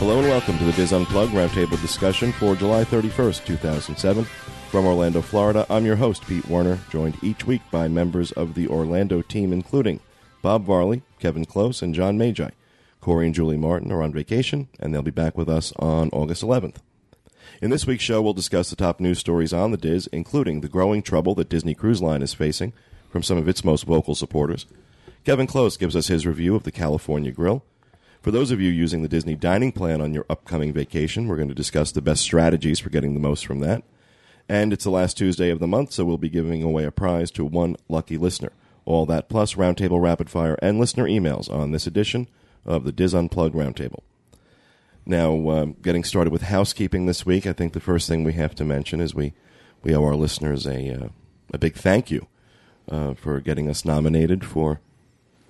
Hello and welcome to the DIS Unplugged Roundtable discussion for July 31st, 2007. From Orlando, Florida, I'm your host, Pete Werner, joined each week by members of the Orlando team, including Bob Varley, Kevin Klose, and John Magi. Corey and Julie Martin are on vacation, and they'll be back with us on August 11th. In this week's show, we'll discuss the top news stories on the DIS, including the growing trouble that Disney Cruise Line is facing from some of its most vocal supporters. Kevin Klose gives us his review of the California Grill. For those of you using the Disney dining plan on your upcoming vacation, we're going to discuss the best strategies for getting the most from that. And it's the last Tuesday of the month, so we'll be giving away a prize to one lucky listener. All that plus Roundtable Rapid Fire and listener emails on this edition of the DIS Unplugged Roundtable. Now, um, getting started with housekeeping this week, I think the first thing we have to mention is we, we owe our listeners a, uh, a big thank you uh, for getting us nominated for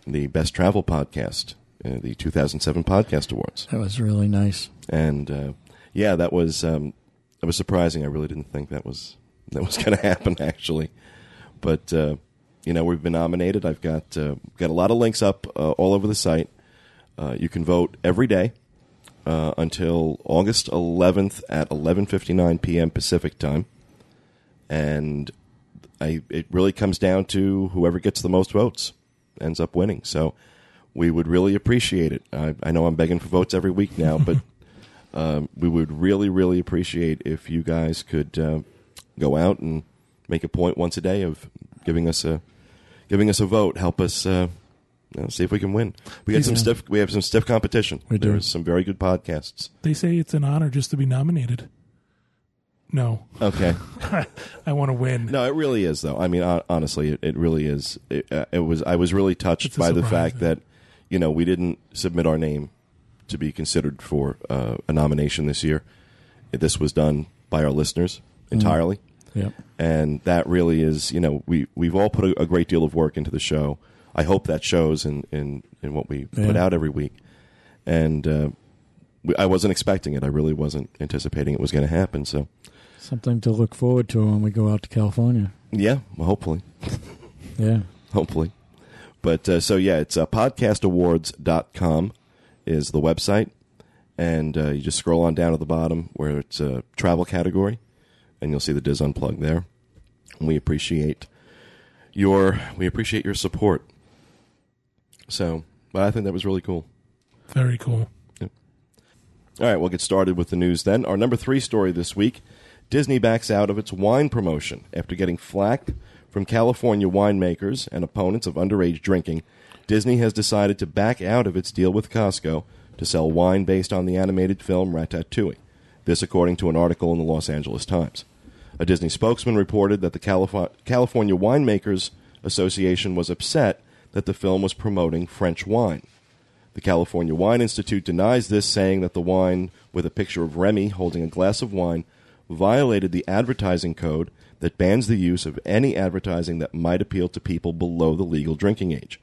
the Best Travel Podcast, uh, the 2007 Podcast Awards. That was really nice. And uh, yeah, that was um, that was surprising. I really didn't think that was that was going to happen actually, but uh, you know we've been nominated. I've got uh, got a lot of links up uh, all over the site. Uh, you can vote every day uh, until August 11th at 11:59 p.m. Pacific time, and I, it really comes down to whoever gets the most votes ends up winning. So we would really appreciate it. I, I know I'm begging for votes every week now, but um, we would really, really appreciate if you guys could uh, go out and make a point once a day of giving us a giving us a vote. Help us. Uh, you know, see if we can win. We got some stiff. We have some stiff competition. We do. There's some very good podcasts. They say it's an honor just to be nominated. No, Okay. I want to win. No, it really is, though. I mean, honestly, it, it really is. It, uh, it was. I was really touched by the fact yeah. that you know we didn't submit our name to be considered for uh, a nomination this year. This was done by our listeners entirely, Yep. and that really is. You know, we we've all put a, a great deal of work into the show. I hope that shows in in, in what we put out every week, and. Uh, we- I wasn't expecting it. I really wasn't anticipating it was going to happen. So, Something to look forward to when we go out to California. yeah, well, hopefully. Yeah. hopefully. But uh, so yeah, it's uh, podcastawards.com is the website, and uh, you just scroll on down to the bottom where it's a travel category, and you'll see the DIS Unplugged there. And we appreciate your we appreciate your support. So, but I think that was really cool. Very cool. All right, we'll get started with the news then. Our number three story this week Disney backs out of its wine promotion after getting flack from California winemakers and opponents of underage drinking. Disney has decided to back out of its deal with Costco to sell wine based on the animated film Ratatouille. This, according to an article in the Los Angeles Times. A Disney spokesman reported that the Calif- California Winemakers Association was upset that the film was promoting French wine. The California Wine Institute denies this, saying that the wine with a picture of Remy holding a glass of wine violated the advertising code that bans the use of any advertising that might appeal to people below the legal drinking age.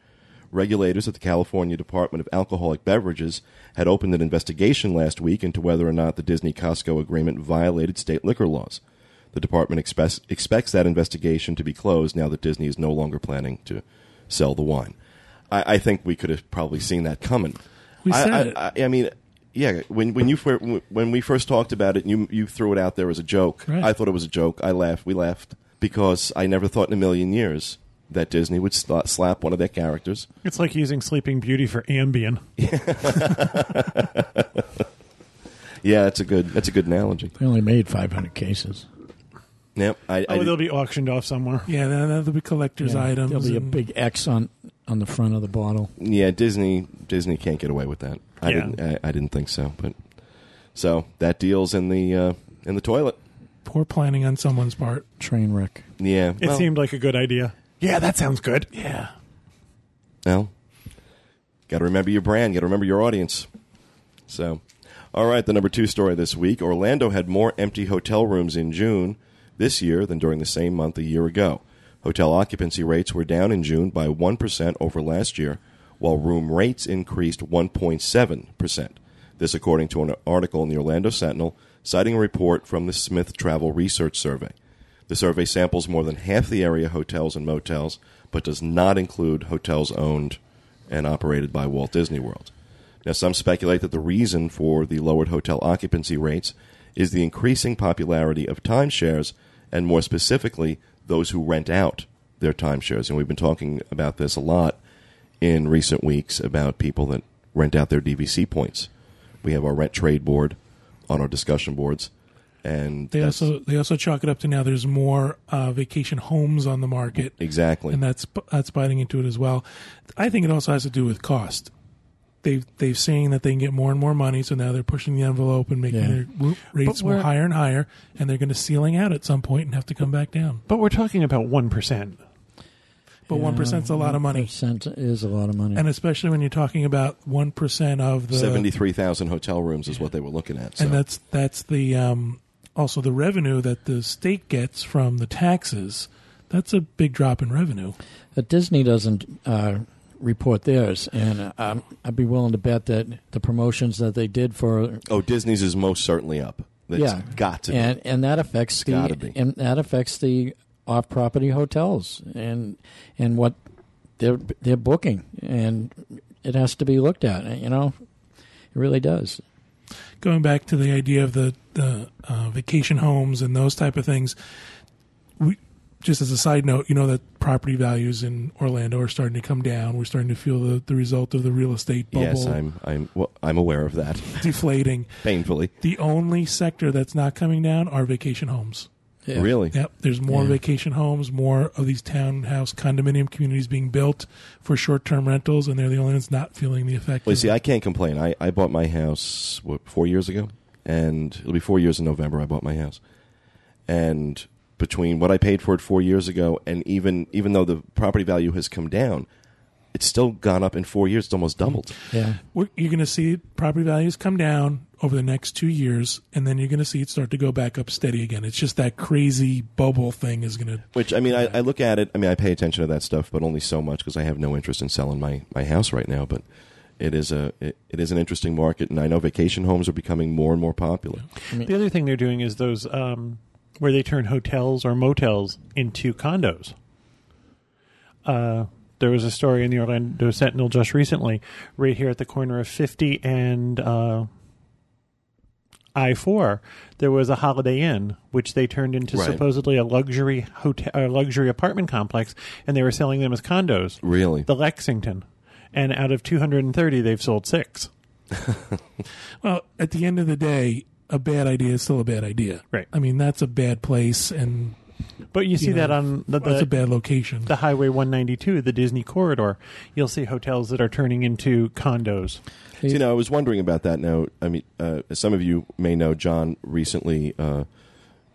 Regulators at the California Department of Alcoholic Beverages had opened an investigation last week into whether or not the Disney Costco agreement violated state liquor laws. The department expects, expects that investigation to be closed now that Disney is no longer planning to sell the wine. I, I think we could have probably seen that coming. We said I, it. I, I mean, yeah. When when you when we first talked about it, you you threw it out there as a joke. Right. I thought it was a joke. I laughed. We laughed because I never thought in a million years that Disney would sla- slap one of their characters. It's like using Sleeping Beauty for Ambien. Yeah, that's a good that's a good analogy. They only made 500 cases. Yep. I, I Oh, did- they'll be auctioned off somewhere. Yeah, then there'll be collector's Yeah, items. There'll be a and- big X on on the front of the bottle. yeah, Disney Disney can't get away with that. I Yeah. didn't I, I didn't think so, but so that deal's in the uh, in the toilet. poor planning on someone's part. Train wreck. Yeah. It well, seemed like a good idea. Yeah, that sounds good. Yeah. Well, got to remember your brand. Got to remember your audience. So, all right, the number two story this week: Orlando had more empty hotel rooms in June this year than during the same month a year ago. Hotel occupancy rates were down in June by one percent over last year, while room rates increased one point seven percent. This, according to an article in the Orlando Sentinel, citing a report from the Smith Travel Research Survey. The survey samples more than half the area hotels and motels, but does not include hotels owned and operated by Walt Disney World. Now, some speculate that the reason for the lowered hotel occupancy rates is the increasing popularity of timeshares, and more specifically, those who rent out their timeshares. And we've been talking about this a lot in recent weeks about people that rent out their DVC points. We have our rent trade board on our discussion boards, and They also they also chalk it up to now. There's more uh, vacation homes on the market, exactly and that's that's biting into it as well. I think it also has to do with cost. They've they've saying that they can get more and more money, so now they're pushing the envelope and making Yeah. their rates more higher and higher, and they're going to ceiling out at some point and have to come back down. But we're talking about 1%. But one percent's a lot of money, Percent is a lot of money. and especially when you're talking about one percent of the seventy-three thousand hotel rooms is what they were looking at. So. and that's that's the um, also the revenue that the state gets from the taxes. That's a big drop in revenue. But Disney doesn't uh, report theirs, and um, I'd be willing to bet that the promotions that they did for oh, Disney's is most certainly up. It's yeah, got to be. and and that affects the be. and that affects the off-property hotels and and what they're they're booking, and it has to be looked at. You know, it really does. Going back to the idea of the the uh, vacation homes and those type of things, we just as a side note, you know that property values in Orlando are starting to come down. We're starting to feel the, the result of the real estate bubble yes, I'm I'm well, I'm aware of that. deflating. Painfully, The only sector that's not coming down are vacation homes. Yeah. really. Yep, there's more Yeah. vacation homes, more of these townhouse condominium communities being built for short-term rentals, and they're the only ones not feeling the effect. Well, you see, it. I can't complain. I, I bought my house what four years ago, and it'll be four years in November. I bought my house, and between what I paid for it four years ago, and even even though the property value has come down, it's still gone up in four years. It's almost doubled. Yeah. We're, you're going to see property values come down over the next two years, and then you're going to see it start to go back up steady again. It's just that crazy bubble thing is going to. Which I mean, I, I look at it. I mean, I pay attention to that stuff, but only so much because I have no interest in selling my, my house right now. But it is a it, it is an interesting market, and I know vacation homes are becoming more and more popular. The other thing they're doing is those um, where they turn hotels or motels into condos. Uh, there was a story in the Orlando Sentinel just recently, right here at the corner of 50 and uh, I 4. There was a Holiday Inn, which they turned into Right. supposedly a luxury hotel, a luxury apartment complex, and they were selling them as condos. Really, The Lexington, and out of 230, they've sold six. Well, at the end of the day, a bad idea is still a bad idea. Right. I mean, that's a bad place, and But you see you know, that on the, that's a bad location. the Highway 192, the Disney corridor, you'll see hotels that are turning into condos. So, you know, I was wondering about that. Now, I mean, uh, as some of you may know, John recently uh,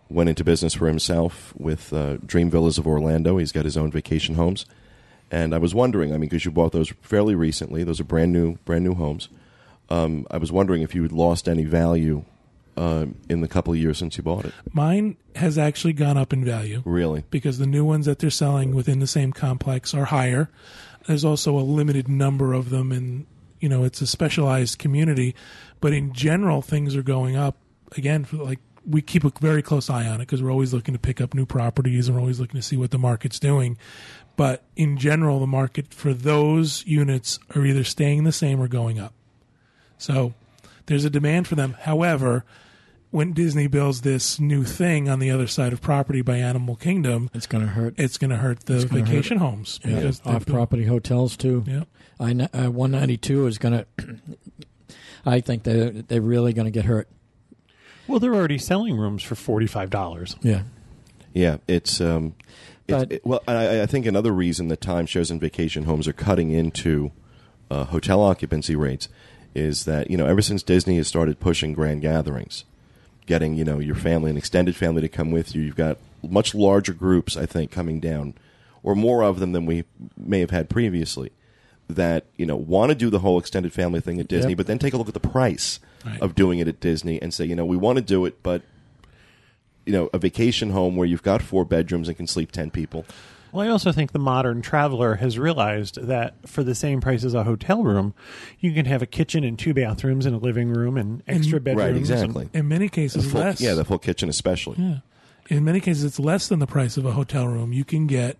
went into business for himself with uh, Dream Villas of Orlando. He's got his own vacation homes, and I was wondering. I mean, because you bought those fairly recently, those are brand new, brand new homes. Um, I was wondering if you had lost any value um, in the couple of years since you bought it. Mine has actually gone up in value Really? because the new ones that they're selling within the same complex are higher. There's also a limited number of them, and you know it's a specialized community. But in general, things are going up again. For like we keep a very close eye on it because we're always looking to pick up new properties and we're always looking to see what the market's doing. But in general, the market for those units are either staying the same or going up. So there's a demand for them. However, when Disney builds this new thing on the other side of property by Animal Kingdom, It's going to hurt. it's going to hurt the It's gonna vacation homes Yeah. because they Off-property hotels too. Yeah. I uh, 192 is going to. I think they they're really going to get hurt. Well, they're already selling rooms for $45. Yeah. Yeah, it's um, it's, But- it- well, I, I think another reason that timeshares and vacation homes are cutting into uh, hotel occupancy rates is that you know ever since Disney has started pushing grand gatherings, getting you know your family and extended family to come with you, you've got much larger groups I think coming down, or more of them than we may have had previously. That you know want to do the whole extended family thing at Disney, Yep. but then take a look at the price Right. of doing it at Disney and say, you know, we want to do it, but you know, a vacation home where you've got four bedrooms and can sleep ten people. Well, I also think the modern traveler has realized that for the same price as a hotel room, you can have a kitchen and two bathrooms and a living room and extra Right, bedrooms. Right, and- exactly. in many cases full, less. yeah, the full kitchen especially. Yeah. In many cases, it's less than the price of a hotel room. You can get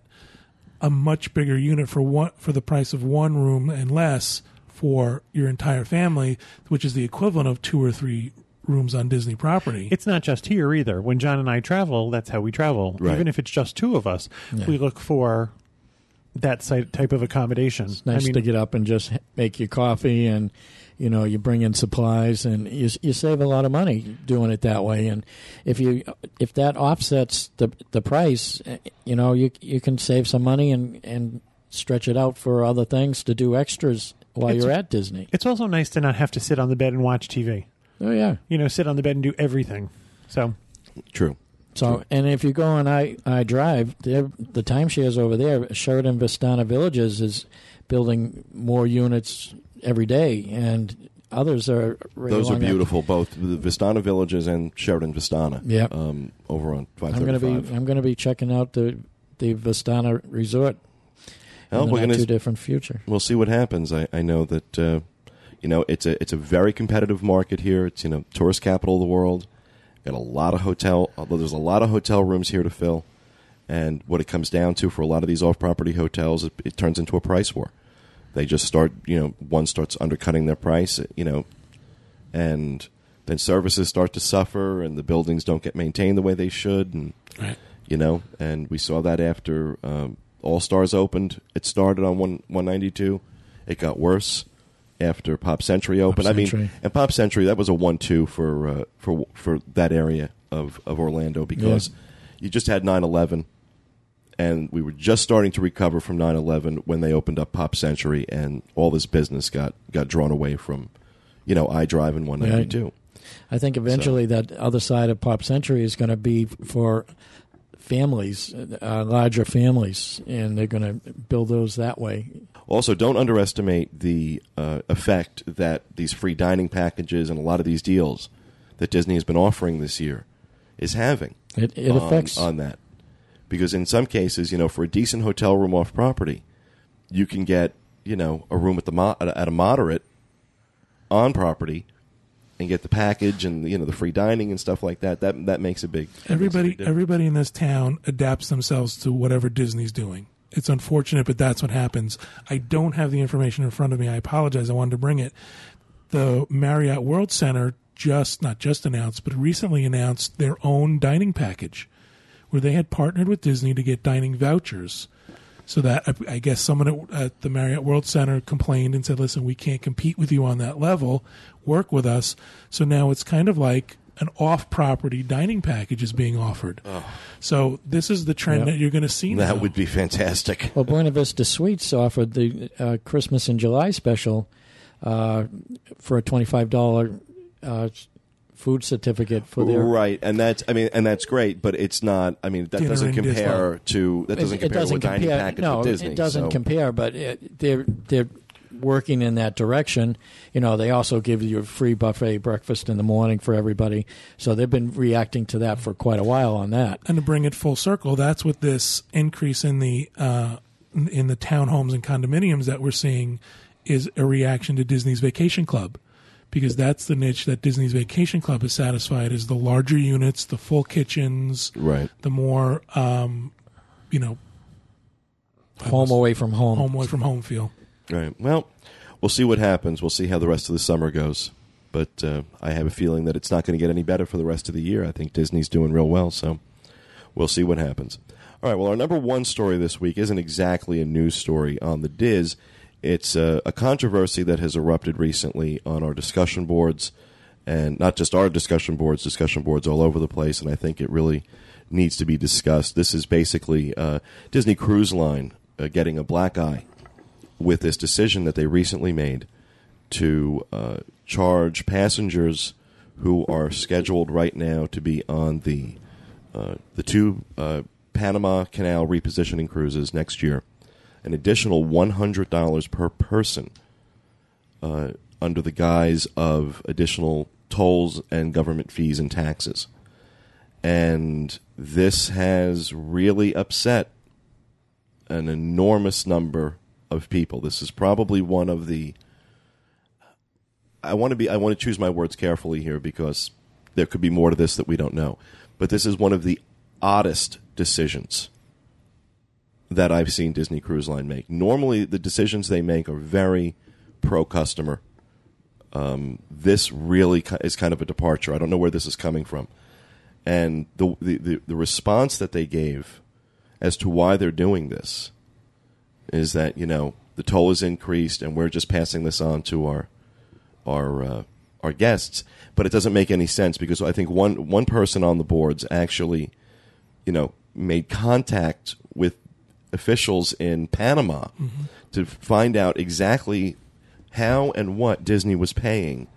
a much bigger unit for one for the price of one room and less for your entire family, which is the equivalent of two or three rooms on Disney property. It's not just here either. When John and I travel, that's how we travel. Right. Even if it's just two of us, Yeah. we look for that type of accommodation. nice I mean, to get up and just make your coffee and you know you bring in supplies and you you save a lot of money doing it that way and if you if that offsets the the price eh, you know you you can save some money and and stretch it out for other things to do extras while It's- you're at Disney. it's also nice to not have to sit on the bed and watch TV. Oh yeah. You know, sit on the bed and do everything. So True. So, and if you go on I I Drive, they're- the timeshares over there, Sheraton Vistana Villages is building more units every day, and others are. Right Those are along that- beautiful, both the Vistana Villages and Sheridan Vistana. Yep. Um, over on I'm going to 535. be I'm going to be checking out the the Vistana Resort. Well, in the we're not gonna- too different future. we'll see what happens. I, I know that uh, you know it's a it's a very competitive market here. It's you know tourist capital of the world. Got a lot of hotel. Although there's a lot of hotel rooms here to fill, and what it comes down to for a lot of these off property hotels, it, it turns into a price war. They just start you know one starts undercutting their price. You know, and then services start to suffer, and the buildings don't get maintained the way they should, and Right. you know, and we saw that after um, All Stars opened. It started on one one ninety two. It got worse after Pop Century opened. I Century. mean, and Pop Century that was a one two for uh, for for that area of of Orlando because you just had 9-11 and we were just starting to recover from 9-11 when they opened up Pop Century and all this business got got drawn away from you know iDrive and one ninety two. I think eventually that other side of Pop Century is going to be for families, uh, larger families, and they're going to build those that way. Also, don't underestimate the uh, effect that these free dining packages and a lot of these deals that Disney has been offering this year is having It, it on, affects. on that. Because in some cases, you know, for a decent hotel room off property, you can get you know a room at the mo- at a- at a moderate on property and get the package and you know the free dining and stuff like that. That that makes a big a Everybody, big everybody in this town adapts themselves to whatever Disney's doing. It's unfortunate, but that's what happens. I don't have the information in front of me. I apologize. I wanted to bring it. The Marriott World Center just not just announced, but recently announced their own dining package, where they had partnered with Disney to get dining vouchers. So that I, I guess someone at, at the Marriott World Center complained and said, "Listen, we can't compete with you on that level. Work with us." So now it's kind of like an off-property dining package is being offered. So this is the trend Yep. that you're going to see now. that would be fantastic. Well, Buena Vista Suites offered the uh, Christmas in July special uh, for a twenty-five dollar uh, food certificate for their. right, and that's I mean, and that's great, but it's not. I mean, that Dinner doesn't and compare to that doesn't it, compare doesn't to a dining package no, with Disney. it doesn't so- compare. But it, they're they're working in that direction. You know, they also give you a free buffet breakfast in the morning for everybody. So they've been reacting to that for quite a while on that. and to bring it full circle, that's what this increase in the uh, in- in the townhomes and condominiums that we're seeing is a reaction to Disney's Vacation Club, because that's the niche that Disney's Vacation Club is satisfied is the larger units, the full kitchens, Right. the more um, you know Home away from home. home away from home feel. Right. Well, we'll see what happens. We'll see how the rest of the summer goes. But uh, I have a feeling that it's not going to get any better for the rest of the year. I think Disney's doing real well, so we'll see what happens. All right. Well, our number one story this week isn't exactly a news story on the DIS. It's uh, a controversy that has erupted recently on our discussion boards, and not just our discussion boards, discussion boards all over the place. And I think it really needs to be discussed. This is basically uh, Disney Cruise Line uh, getting a black eye with this decision that they recently made to uh, charge passengers who are scheduled right now to be on the uh, the two uh, Panama Canal repositioning cruises next year an additional one hundred dollars per person uh, under the guise of additional tolls and government fees and taxes. And this has really upset an enormous number of people. This is probably one of the. I want to be. I want to choose my words carefully here because there could be more to this that we don't know. But this is one of the oddest decisions that I've seen Disney Cruise Line make. Normally, the decisions they make are very pro customer. Um, this really is kind of a departure. I don't know where this is coming from, and the the, the, response that they gave as to why they're doing this is that you know the toll is increased and we're just passing this on to our our uh, our guests, but it doesn't make any sense because I think one one person on the boards actually, you know, made contact with officials in Panama to find out exactly how and what Disney was paying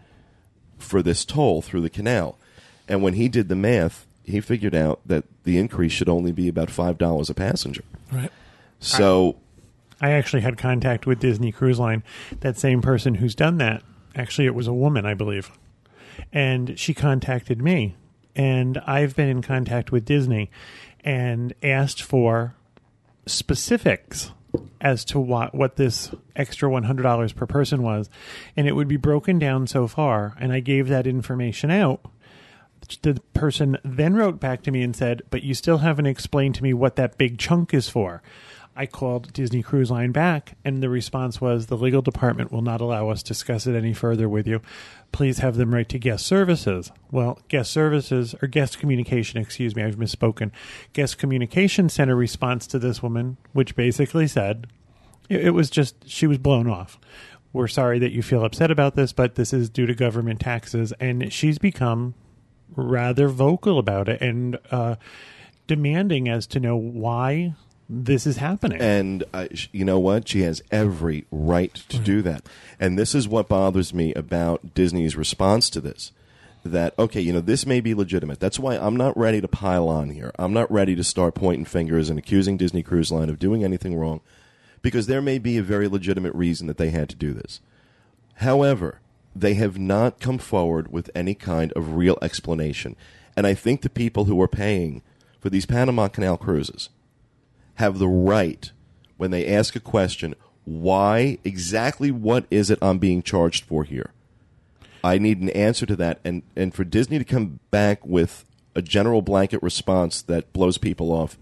for this toll through the canal. And when he did the math, he figured out that the increase should only be about five dollars a passenger. Right. So I actually had contact with Disney Cruise Line. That same person who's done that, actually, it was a woman, I believe. And she contacted me. And I've been in contact with Disney and asked for specifics as to what, what this extra $100 per person was. And it would be broken down so far. And I gave that information out the person then wrote back to me and said, But you still haven't explained to me what that big chunk is for. I called Disney Cruise Line back, and the response was, The legal department will not allow us to discuss it any further with you. Please have them write to guest services. Well, guest services, or guest communication, excuse me, I've misspoken. Guest communication sent a response to this woman, which basically said, it, it was just, she was blown off. We're sorry that you feel upset about this, but this is due to government taxes. And she's become rather vocal about it and uh, demanding as to know why this is happening. And uh, sh- you know what? She has every right to do that. And this is what bothers me about Disney's response to this. That, okay, you know, this may be legitimate. That's why I'm not ready to pile on here. I'm not ready to start pointing fingers and accusing Disney Cruise Line of doing anything wrong because there may be a very legitimate reason that they had to do this. However, they have not come forward with any kind of real explanation. And I think the people who are paying for these Panama Canal cruises have the right when they ask a question why exactly what is it I'm being charged for here? I need an answer to that and and for Disney to come back with a general blanket response that blows people off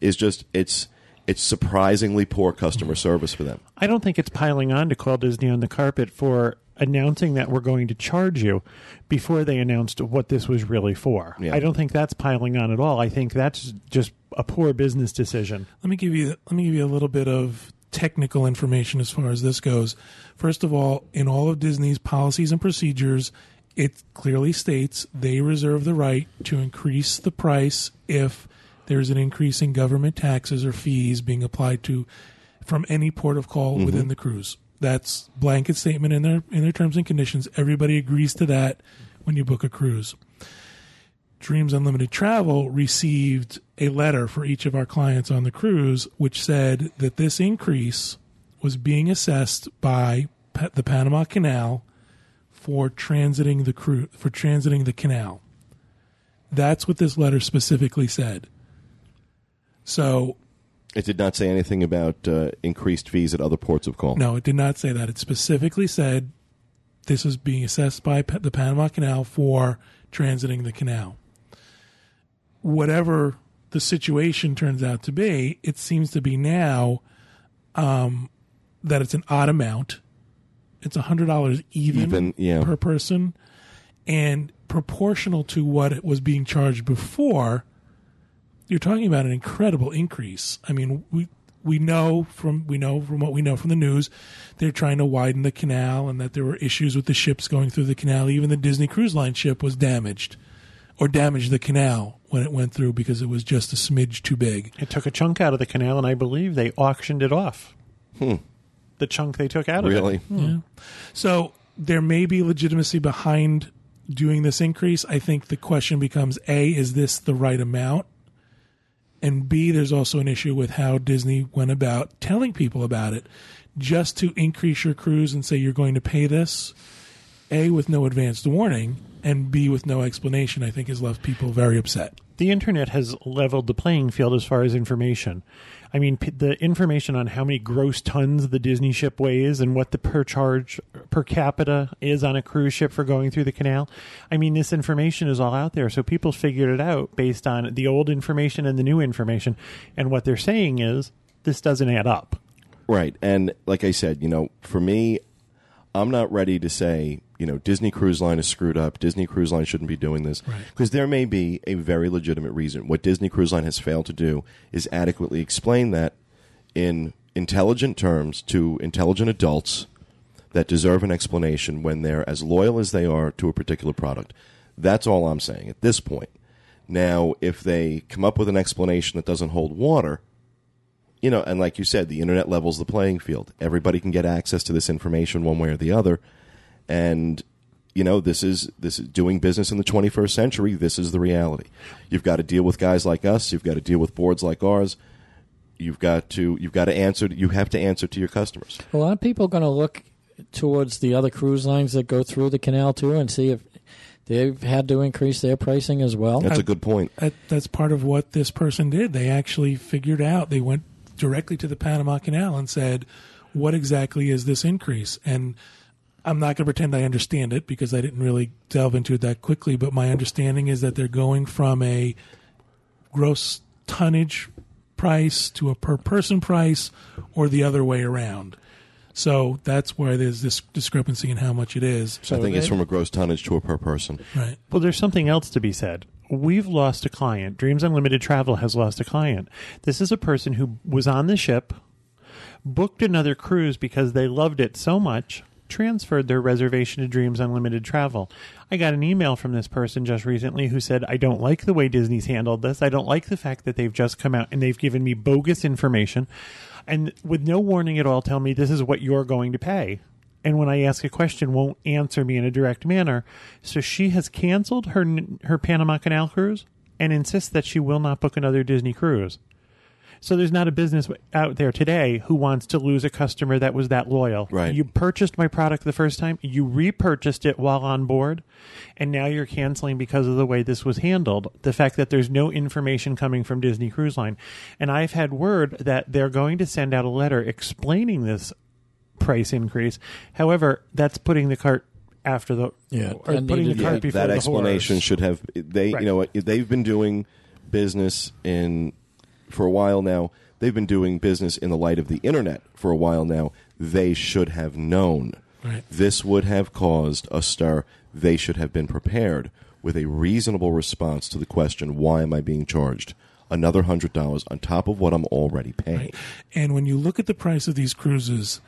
is just it's it's surprisingly poor customer service for them. I don't think it's piling on to call Disney on the carpet for announcing that we're going to charge you before they announced what this was really for. Yeah. I don't think that's piling on at all. I think that's just a poor business decision. Let me give you let me give you a little bit of technical information as far as this goes. First of all, in all of Disney's policies and procedures, it clearly states they reserve the right to increase the price if there's an increase in government taxes or fees being applied to from any port of call mm-hmm. within the cruise. That's blanket statement in their in their terms and conditions. Everybody agrees to that when you book a cruise. Dreams Unlimited Travel received a letter for each of our clients on the cruise, which said that this increase was being assessed by the Panama Canal for transiting the cru- for transiting the canal. That's what this letter specifically said. So It did not say anything about uh, increased fees at other ports of call. No, it did not say that. It specifically said this is being assessed by the Panama Canal for transiting the canal. Whatever the situation turns out to be, it seems to be now um, that it's an odd amount. It's hundred dollars even, Even, yeah. per person, and proportional to what it was being charged before. You're talking about an incredible increase. I mean, we we know from we know from what we know from the news, they're trying to widen the canal, and that there were issues with the ships going through the canal. Even the Disney Cruise Line ship was damaged, or damaged the canal when it went through because it was just a smidge too big. It took a chunk out of the canal, and I believe they auctioned it off. Hmm. The chunk they took out of Really? it. Yeah. So there may be legitimacy behind doing this increase. I think the question becomes A, is this the right amount? And B, there's also an issue with how Disney went about telling people about it. Just to increase your cruise and say you're going to pay this, A, with no advanced warning, and B, with no explanation, I think has left people very upset. the internet has leveled the playing field as far as information. I mean, p- the information on how many gross tons the Disney ship weighs and what the per charge per capita is on a cruise ship for going through the canal. I mean, this information is all out there, so people figured it out based on the old information and the new information. And what they're saying is this doesn't add up. Right. And like I said, you know, for me, I'm not ready to say, you know, Disney Cruise Line is screwed up. Disney Cruise Line shouldn't be doing this. Right. Because there may be a very legitimate reason. What Disney Cruise Line has failed to do is adequately explain that in intelligent terms to intelligent adults that deserve an explanation when they're as loyal as they are to a particular product. That's all I'm saying at this point. Now, if they come up with an explanation that doesn't hold water, you know, and like you said, the internet levels the playing field. Everybody can get access to this information one way or the other, and you know, this is this is doing business in the 21st century. This is the reality. You've got to deal with guys like us. You've got to deal with boards like ours. You've got to you've got to answer. You have to answer to your customers. A lot of people are going to look towards the other cruise lines that go through the canal too and see if they've had to increase their pricing as well. That's a good point. That, that's part of what this person did. They actually figured out. They went directly to the Panama Canal and said, "What exactly is this increase?" And I'm not going to pretend I understand it because I didn't really delve into it that quickly. But my understanding is that they're going from a gross tonnage price to a per person price, or the other way around. So that's where there's this discrepancy in how much it is. I think it's from a gross tonnage to a per person. Right. Well, there's something else to be said. We've lost a client. Dreams Unlimited Travel has lost a client. This is a person who was on the ship, booked another cruise because they loved it so much, transferred their reservation to Dreams Unlimited Travel. I got an email from this person just recently who said, I don't like the way Disney's handled this. I don't like the fact that they've just come out and they've given me bogus information and with no warning at all tell me this is what you're going to pay and when I ask a question, won't answer me in a direct manner. So she has canceled her her Panama Canal cruise and insists that she will not book another Disney cruise. So there's not a business out there today who wants to lose a customer that was that loyal. Right. You purchased my product the first time, you repurchased it while on board, and now you're canceling because of the way this was handled. The fact that there's no information coming from Disney Cruise Line. And I've had word that they're going to send out a letter explaining this price increase. However, that's putting the cart after the Yeah, or that putting the needed- cart Yeah, before that the explanation horse. should have they right. you know they've been doing business in for a while now they've been doing business in the light of the internet for a while now they should have known Right. this would have caused a stir they should have been prepared with a reasonable response to the question why am i being charged another hundred dollars on top of what i'm already paying And when you look at the price of these cruises,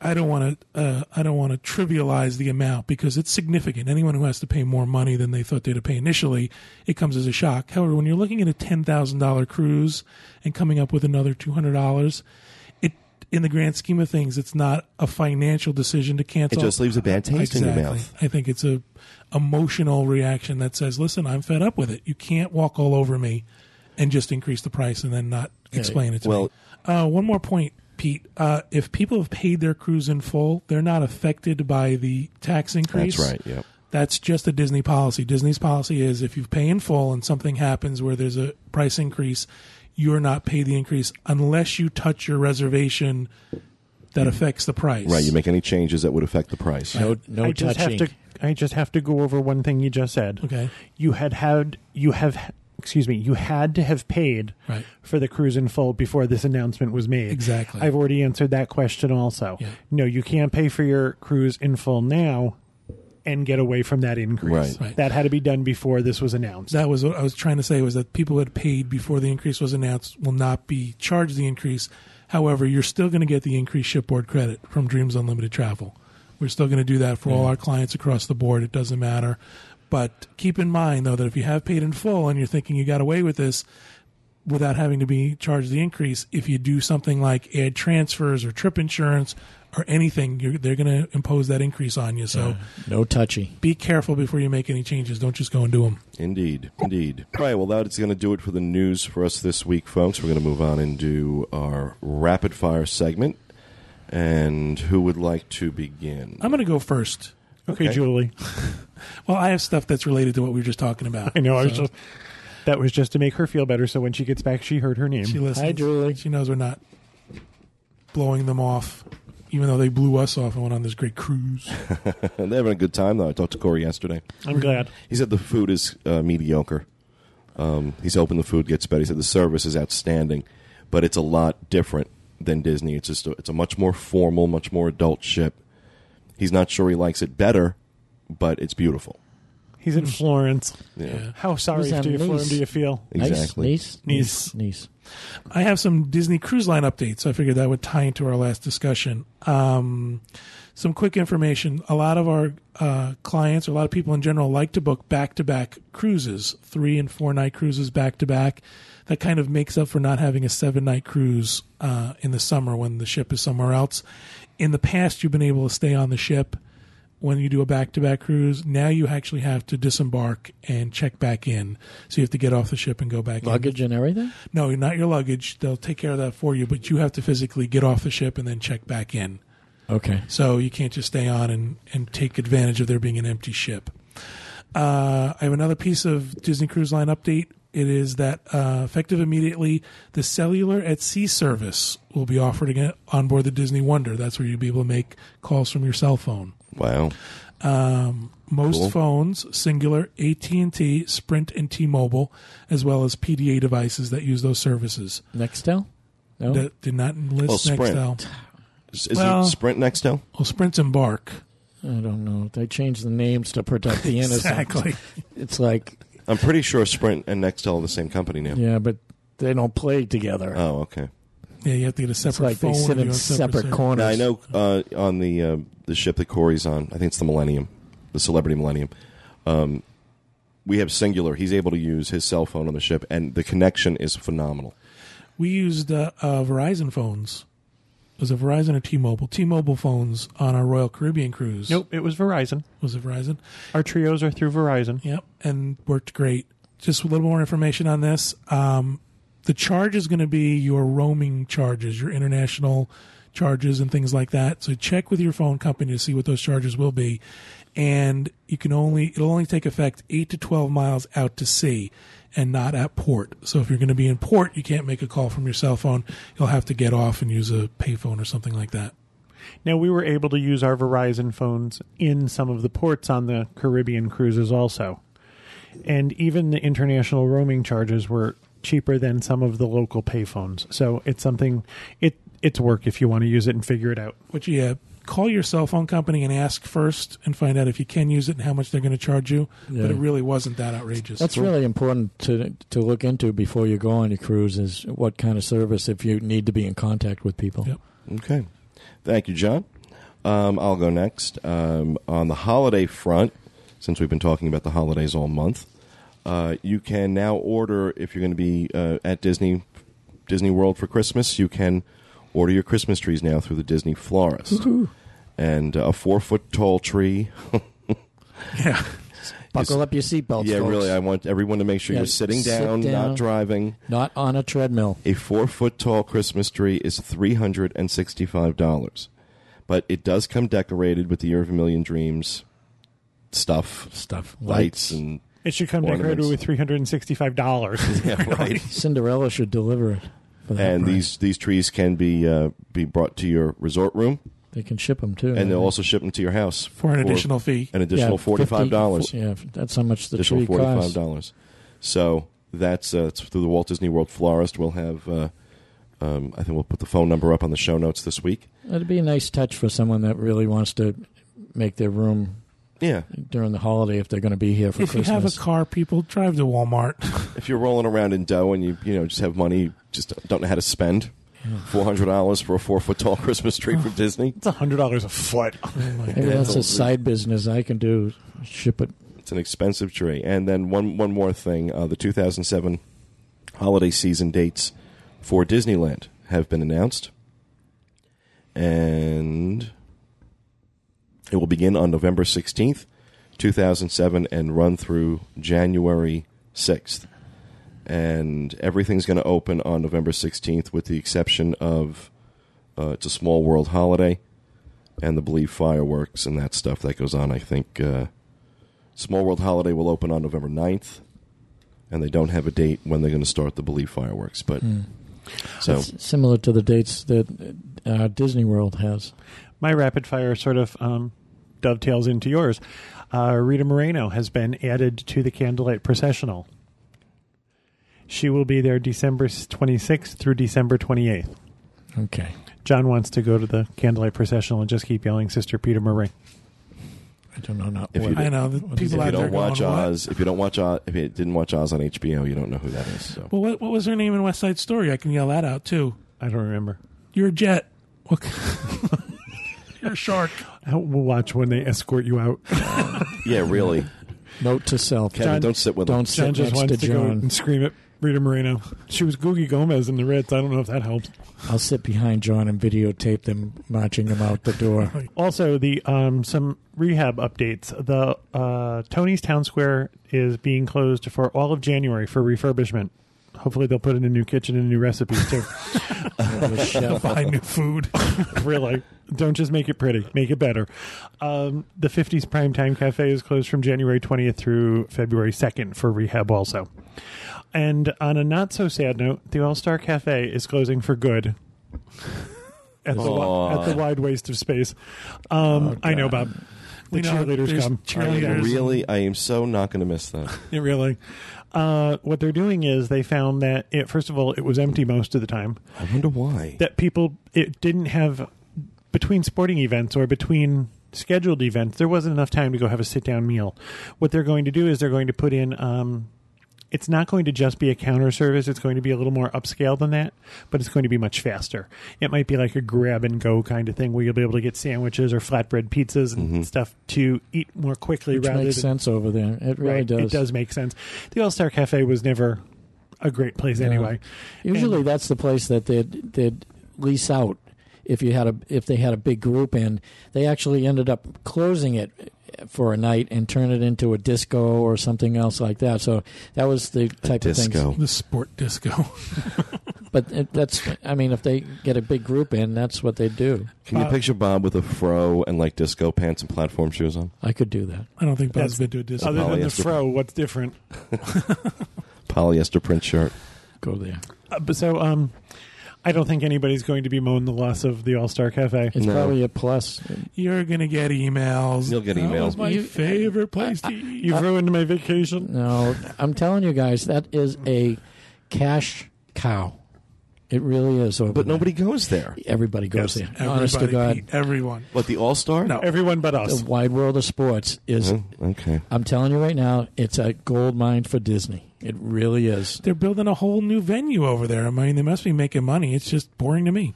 I don't want to uh, I don't want to trivialize the amount because it's significant. Anyone who has to pay more money than they thought they'd pay initially, it comes as a shock. However, when you're looking at a ten thousand dollar cruise and coming up with another two hundred dollars, it in the grand scheme of things, it's not a financial decision to cancel. It just leaves a bad taste in your mouth. I think it's a emotional reaction that says, "Listen, I'm fed up with it. You can't walk all over me and just increase the price and then not explain it to well- me." Uh, one more point, Pete. Uh, if people have paid their cruise in full, they're not affected by the tax increase. that's right yep That's just a Disney policy. Disney's policy is if you pay in full and something happens where there's a price increase, you're not paid the increase unless you touch your reservation that affects the price. right you make any changes that would affect the price No, no I just touching. have to I just have to go over one thing you just said. Okay. You had had you have excuse me, you had to have paid Right. for the cruise in full before this announcement was made. Exactly. I've already answered that question also. Yeah. No, you can't pay for your cruise in full now and get away from that increase. Right. Right. That had to be done before this was announced. That was what I was trying to say was that people who had paid before the increase was announced will not be charged the increase. However, you're still going to get the increased shipboard credit from Dreams Unlimited Travel. We're still going to do that for all mm. our clients across the board. It doesn't matter. But keep in mind, though, that if you have paid in full and you're thinking you got away with this without having to be charged the increase, if you do something like add transfers or trip insurance or anything, you're, they're going to impose that increase on you. So no touchy. be careful before you make any changes. Don't just go and do them. Indeed, indeed. All right, well, that's going to do it for the news for us this week, folks. We're going to move on and do our rapid fire segment. And who would like to begin? I'm going to go first. Okay, Okay. Julie. Well, I have stuff that's related to what we were just talking about. I know I was just that was just to make her feel better so when she gets back she heard her name. she listens. Hi, Julie. She knows we're not blowing them off, even though they blew us off and went on this great cruise. They're having a good time, though. I talked to Corey yesterday. I'm glad. He said the food is uh, mediocre. Um, he's hoping the food gets better. He said the service is outstanding, but it's a lot different than Disney. It's just a, it's a much more formal, much more adult ship. He's not sure he likes it better, but it's beautiful. He's in Florence. Yeah, How sorry Who's on do you, for him Nice? do you feel? exactly. Nice, Nice. nice, nice. I have some Disney Cruise Line updates. So I figured that would tie into our last discussion. Um, some quick information. A lot of our uh, clients, or a lot of people in general, like to book back to back cruises, three and four night cruises back to back. That kind of makes up for not having a seven night cruise uh, in the summer when the ship is somewhere else. In the past, you've been able to stay on the ship when you do a back to back cruise. Now you actually have to disembark and check back in. So you have to get off the ship and go back in. Luggage and everything. No, not your luggage. They'll take care of that for you, but you have to physically get off the ship and then check back in. Okay. So you can't just stay on and, and take advantage of there being an empty ship. Uh, I have another piece of Disney Cruise Line update. It is that uh, effective immediately, the cellular at sea service will be offered again on board the Disney Wonder. That's where you'll be able to make calls from your cell phone. Wow. Um, most Cool. phones, Cingular, AT and T, Sprint, and T-Mobile, as well as PDA devices that use those services. Nextel. No. That did not list Well, Nextel. Is, is Well- it Sprint Nextel? Well, Sprint's Embarq. I don't know. They changed the names to protect the innocent. Exactly. It's like, I'm pretty sure Sprint and Nextel are the same company now. yeah, but they don't play together. Oh, okay. Yeah, you have to get a it's separate like phone. they sit and in do a separate service. corners. Now, I know uh, on the uh, the ship that Corey's on, I think it's the Millennium, the Celebrity Millennium. Um, we have Cingular. He's able to use his cell phone on the ship, and the connection is phenomenal. We used uh, uh, Verizon phones. Was it Verizon or T-Mobile? T-Mobile phones on our Royal Caribbean cruise. Nope, it was Verizon. Was it Verizon? Our trios are through Verizon. Yep, and worked great. Just a little more information on this. Um, the charge is going to be your roaming charges, your international charges, and things like that. So check with your phone company to see what those charges will be. And you can only it'll only take effect eight to twelve miles out to sea, and not at port. So if you're going to be in port, you can't make a call from your cell phone. You'll have to get off and use a payphone or something like that. Now we were able to use our Verizon phones in some of the ports on the Caribbean cruises also. And even the international roaming charges were cheaper than some of the local payphones. So it's something it it's work if you want to use it and figure it out. But yeah, call your cell phone company and ask first and find out if you can use it and how much they're going to charge you. But it really wasn't that outrageous. That's really important to to look into before you go on your cruise. Is what kind of service if you need to be in contact with people. Yep. Okay. Thank you, John. Um, I'll go next. Um, on the holiday front, since we've been talking about the holidays all month, uh, you can now order if you're going to be uh, at Disney Disney World for Christmas. You can order your Christmas trees now through the Disney florist, and uh, a four foot tall tree. yeah. Buckle up your seatbelts. yeah, folks. really. I want everyone to make sure Yeah, you're sitting sit down, down. not driving. Not on a treadmill. A four foot tall Christmas tree is three hundred and sixty five dollars, but it does come decorated with the Year of a Million Dreams stuff, Stuff lights, and It should come decorated with three hundred and sixty five dollars. yeah, right. Cinderella should deliver it. For that And price. these these trees can be uh, be brought to your resort room, they can ship them too. and they'll also ship them to your house For an additional fee. an additional Yeah, forty five dollars. 50 Yeah, that's how much the additional tree forty five dollars. So that's uh, it's through the Walt Disney World florist. We'll have. Uh, um, I think we'll put the phone number up on the show notes this week. It'd be a nice touch for someone that really wants to make their room Yeah, during the holiday if they're going to be here for If you have a car, people drive to Walmart. if you're rolling around in dough and you you know just have money, you just don't know how to spend. Four hundred dollars for a four foot tall Christmas tree from Disney. It's hundred dollars a foot. Maybe that's a side business I can do. Ship it. It's an expensive tree. And then one one more thing: uh, the 2007 holiday season dates for Disneyland have been announced, and it will begin on November 16th, 2007, and run through January 6th. And everything's going to open on November 16th, with the exception of uh, it's a small world holiday and the Believe fireworks and that stuff that goes on. I think. Uh, Small World Holiday will open on November 9th, and they don't have a date when they're going to start the Believe fireworks. But so It's similar to the dates that uh, Disney World has. My rapid fire sort of um, dovetails into yours. Uh, Rita Moreno has been added to the Candlelight Processional. She will be there December 26th through December 28th. Okay. John wants to go to the candlelight processional and just keep yelling, "Sister Peter Marie." I don't know. Not If what- did- I know the what is people If out you there don't watch going, what? If you don't watch Oz, if you didn't watch Oz on HBO, you don't know who that is. So Well, what, what was her name in West Side Story? I can yell that out too. I don't remember. You're a jet. What? You're a shark. We'll watch when they escort you out. yeah, really, Note to self: Kevin, John- don't sit with don't him. sit John just wants to to, go and scream at Rita Moreno. She was Googie Gomez in the Ritz. I don't know if that helps. I'll sit behind John and videotape them marching them out the door. Also, the um, some rehab updates. The uh, Tony's Town Square is being closed for all of January for refurbishment. Hopefully, they'll put in a new kitchen and new recipes too. The chef. Buy new food. really, don't just make it pretty, make it better. Um, the 50s Primetime Cafe is closed from January 20th through February 2nd for rehab, also. And on a not so sad note, the All Star Cafe is closing for good. At the, wi- at the wide waste of space. Um, I know, Bob. The We know cheerleaders there's come. Are you Cheerleaders. really, I am so not going to miss that. Yeah, really. Uh, what they're doing is they found that it, first of all, it was empty most of the time. I wonder why. That people it didn't have between sporting events or between scheduled events. There wasn't enough time to go have a sit down meal. What they're going to do is they're going to put in. Um, it's not going to just be a counter service. It's going to be a little more upscale than that, but it's going to be much faster. It might be like a grab and go kind of thing where you'll be able to get sandwiches or flatbread pizzas and mm-hmm. stuff to eat more quickly Which rather makes than sense over there. It really right. does. It does make sense. The All Star Cafe was never a great place Yeah. anyway. Usually, And- that's the place that they'd they'd lease out if you had a if they had a big group and They actually ended up closing it for a night and turn it into a disco or something else like that. So that was the type of thing. disco. The sport disco. But it, that's I mean, if they get a big group in, that's what they do. Can you Uh, picture Bob with a fro and like disco pants and platform shoes on? I could do that. I don't think Bob's That's- been to a disco. Other than the polyester. fro, what's different? Polyester print shirt. Go there. Uh, but so, um, I don't think anybody's going to be moaning the loss of the All Star Cafe. It's No. probably a plus. You're gonna get emails. You'll get That emails. was my You- favorite place to eat. You've ruined my vacation. No, I'm telling you guys, that is a cash cow. It really is. Over But there. nobody goes there. everybody goes Yes. there. Honest to God, Pete, everyone. What, the All Star? No. Everyone but us. the wide world of sports is. Oh, okay. I'm telling you right now, it's a gold mine for Disney. It really is. They're building a whole new venue over there. I mean, they must be making money. It's just boring to me.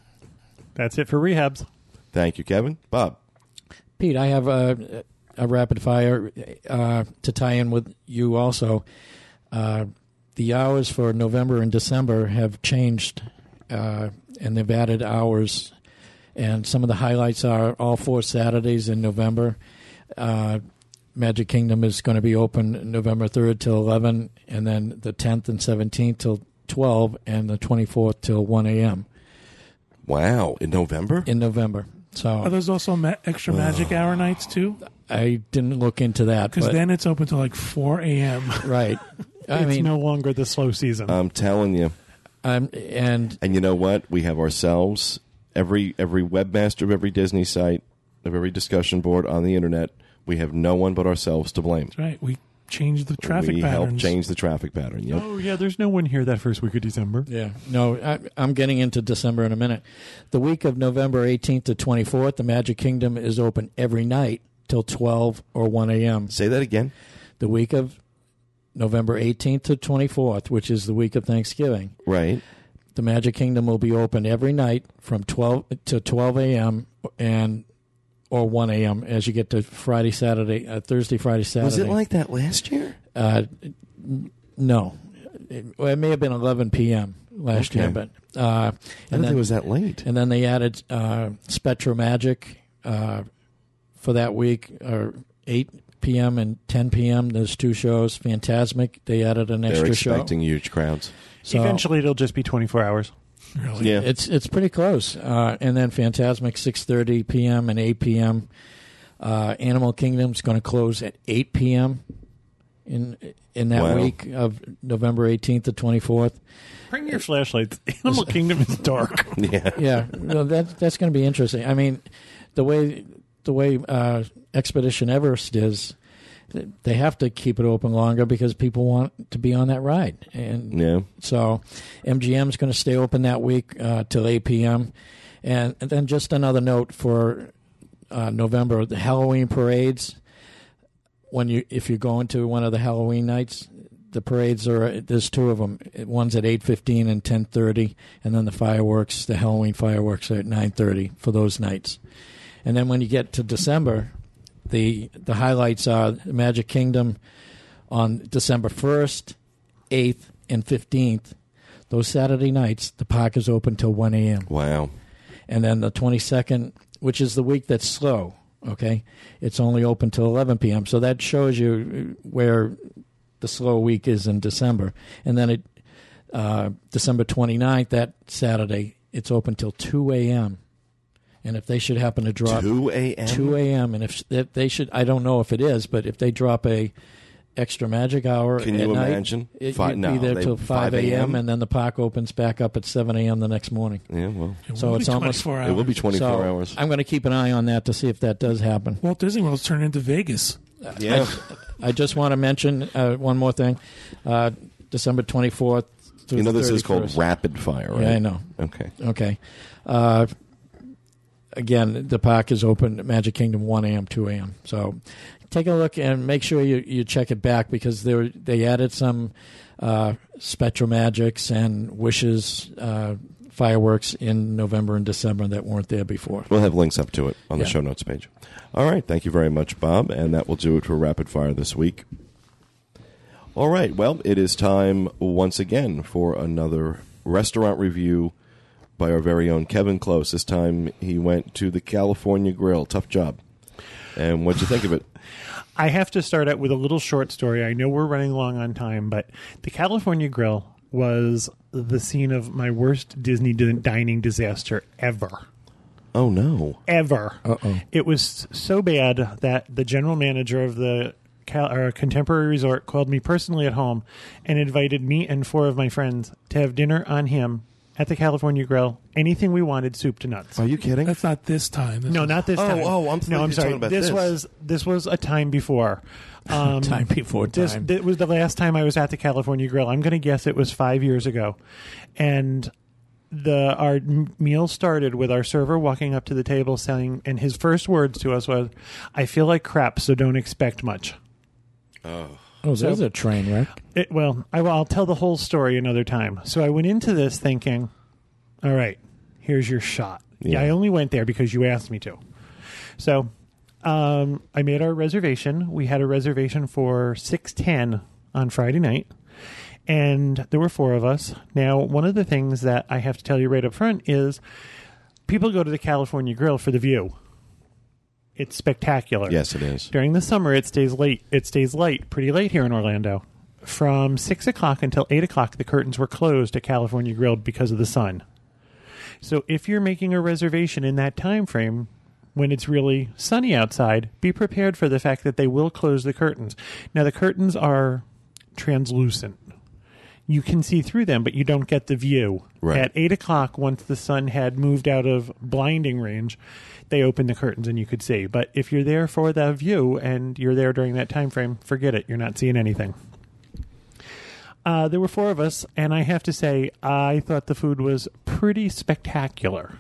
That's it for rehabs. Thank you, Kevin. Bob. Pete, I have a, a rapid fire uh, to tie in with you also. Uh, the hours for November and December have changed, uh, and they've added hours. And some of the highlights are all four Saturdays in November. Magic Kingdom is going to be open November 3rd till 11, and then the 10th and 17th till 12, and the 24th till 1 a.m. Wow. In November? in November. So Are those also ma- extra magic hour nights too? I didn't look into that. Because but- then it's open till like 4 a.m. Right. I it's mean, no longer the slow season. I'm telling you. um, and And you know what? We have ourselves every every webmaster of every Disney site, of every discussion board on the internet. We have no one but ourselves to blame. That's right. We changed the traffic we helped patterns. change the traffic pattern. Yep. oh yeah, there's no one here that first week of December. yeah, no, I, I'm getting into December in a minute. The week of November 18th to 24th, the Magic Kingdom is open every night till 12 or 1 a.m. Say that again. The week of November 18th to 24th, which is the week of Thanksgiving, Right. the Magic Kingdom will be open every night from 12 to 12 a.m. and or 1 a.m. as you get to Friday, Saturday, uh, Thursday, Friday, Saturday. Was it like that last year? Uh, no, it, well, it may have been 11 p.m. last Okay. year, but uh, I and didn't think then it was that late. and then they added uh, SpectroMagic uh, for that week, or 8 p.m. and 10 p.m. There's two shows. Fantasmic, they added an They're extra show. expecting huge crowds. So Eventually, it'll just be 24 hours. Really? Yeah. it's it's pretty close. Uh, and then Fantasmic 6:30 p.m. and 8 p.m. Uh, Animal Kingdom's going to close at 8 p.m. in in that Wow. week of November 18th to 24th. Bring your flashlights. Animal Kingdom is dark. yeah. yeah, well, that that's going to be interesting. I mean, the way the way uh, Expedition Everest is, they have to keep it open longer because people want to be on that ride. And Yeah. so MGM is going to stay open that week uh, till 8 p.m. And, and then just another note for uh, November, the Halloween parades. When you if you're going to one of the Halloween nights, the parades are there's two of them. One's at 8:15 and 10:30, and then the fireworks, the Halloween fireworks are at 9:30 for those nights. And then when you get to December, the the highlights are Magic Kingdom on December 1st, 8th, and 15th. Those Saturday nights, the park is open till 1 a.m. Wow. And then the 22nd, which is the week that's slow, okay, it's only open till 11 p.m. So that shows you where the slow week is in December. And then it, uh, December 29th, that Saturday, it's open till 2 a.m. And if they should happen to drop 2 a.m. 2 a.m. and if, if they should, I don't know if it is, but if they drop a extra magic hour, Can at you night, imagine? It, Fi- you'd no, be there till 5 5 a.m. a.m.? and then the park opens back up at 7 a.m. the next morning. Yeah, well, It So it's almost- 24 hours. it will be 24 so hours. I'm going to keep an eye on that to see if that does happen. Walt Disney World's turned into Vegas. Yeah. I just want to mention uh, one more thing. Uh, December 24th. through you know the this is called rapid fire, right? Yeah, I know. Okay. Okay. Uh, again, the park is open at Magic Kingdom 1 a.m., 2 a.m. So take a look and make sure you, you check it back because they, were, they added some uh, SpectroMagics and Wishes uh, fireworks in November and December that weren't there before. We'll have links up to it on the Yeah. show notes page. All right. Thank you very much, Bob. And that will do it for Rapid Fire this week. All right. Well, it is time once again for another restaurant review by our very own Kevin Klose. This time he went to the California Grill. Tough job. And what'd you think of it? I have to start out with a little short story. I know we're running long on time, but the California Grill was the scene of my worst Disney dining disaster ever. Oh, no. Ever. Uh-oh. It was so bad that the general manager of the Cal- or Contemporary Resort called me personally at home and invited me and four of my friends to have dinner on him at the California Grill. Anything we wanted, soup to nuts. Are you kidding? That's not this time. This No, is- not this Oh, time. oh, I'm thinking no, I'm you're sorry. talking about this, this. was this was a time before. Um, Time before this, time. this was the last time I was at the California Grill. I'm going to guess it was five years ago, and the our m- meal started with our server walking up to the table saying, and his first words to us was, "I feel like crap, so don't expect much." Oh, So- there's a train wreck. It, well, I, will tell the whole story another time. So I went into this thinking, all right, here's your shot. Yeah. Yeah. I only went there because you asked me to. So um, I made our reservation. We had a reservation for 610 on Friday night. And there were four of us. Now, one of the things that I have to tell you right up front is people go to the California Grill for the view. It's spectacular. Yes, it is. During the summer, it stays late. It stays light, pretty late here in Orlando. From six o'clock until eight o'clock, the curtains were closed at California Grill because of the sun. So, if you're making a reservation in that time frame, when it's really sunny outside, be prepared for the fact that they will close the curtains. Now, the curtains are translucent. You can see through them, but you don't get the view. Right. At eight o'clock, once the sun had moved out of blinding range, they opened the curtains and you could see. But if you're there for the view and you're there during that time frame, forget it. You're not seeing anything. Uh, there were four of us, and I have to say, I thought the food was pretty spectacular.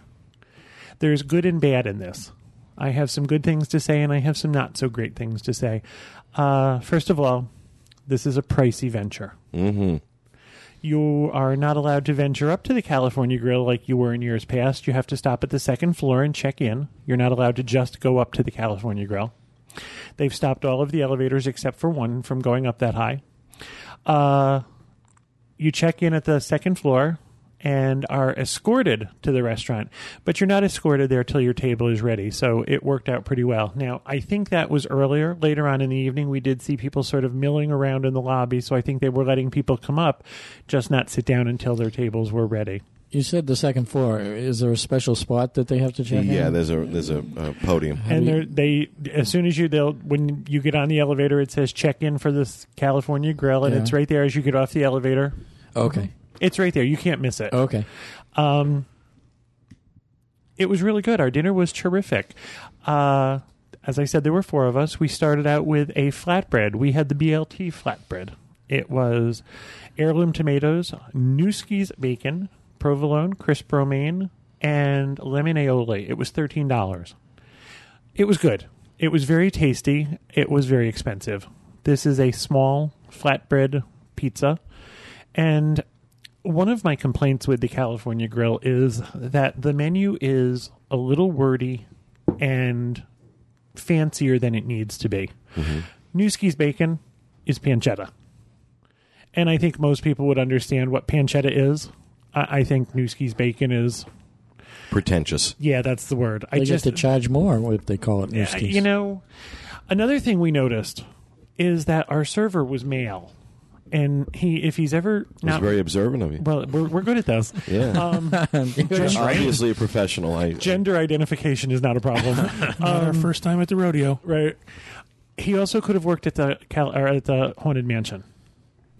There's good and bad in this. I have some good things to say, and I have some not so great things to say. Uh, first of all, this is a pricey venture. Mm-hmm. You are not allowed to venture up to the California Grill like you were in years past. You have to stop at the second floor and check in. You're not allowed to just go up to the California Grill. They've stopped all of the elevators except for one from going up that high. Uh, you check in at the second floor and are escorted to the restaurant, but you're not escorted there till your table is ready. So it worked out pretty well. Now, I think that was earlier. Later on in the evening, we did see people sort of milling around in the lobby. So I think they were letting people come up, just not sit down until their tables were ready. You said the second floor. Is there a special spot that they have to check Yeah, in? there's a there's a, a podium. and you- they're, they, as soon as you, they'll, when you get on the elevator, it says check in for this California Grill, and Yeah. it's right there as you get off the elevator. Okay. It's right there. You can't miss it. Okay. Um, it was really good. Our dinner was terrific. Uh, as I said, there were four of us. We started out with a flatbread. We had the BLT flatbread. It was heirloom tomatoes, Nueske's bacon, provolone, crisp romaine, and lemon aioli. It was thirteen dollars. It was good. It was very tasty. It was very expensive. This is a small flatbread pizza, and one of my complaints with the California Grill is that the menu is a little wordy and fancier than it needs to be. Mm-hmm. Nueske's bacon is pancetta. And I think most people would understand what pancetta is. I, I think Nueske's bacon is, Pretentious. yeah, that's the word. I They just, get to charge more if they call it yeah, Nueske's. you know, another thing we noticed is that our server was male. And he, if he's ever It's not, very observant of you. well, we're, we're good at this. Yeah. Um, You're obviously a professional. I, gender identification is not a problem. Not our first time at the rodeo. right. He also could have worked at the Cal- or at the haunted mansion.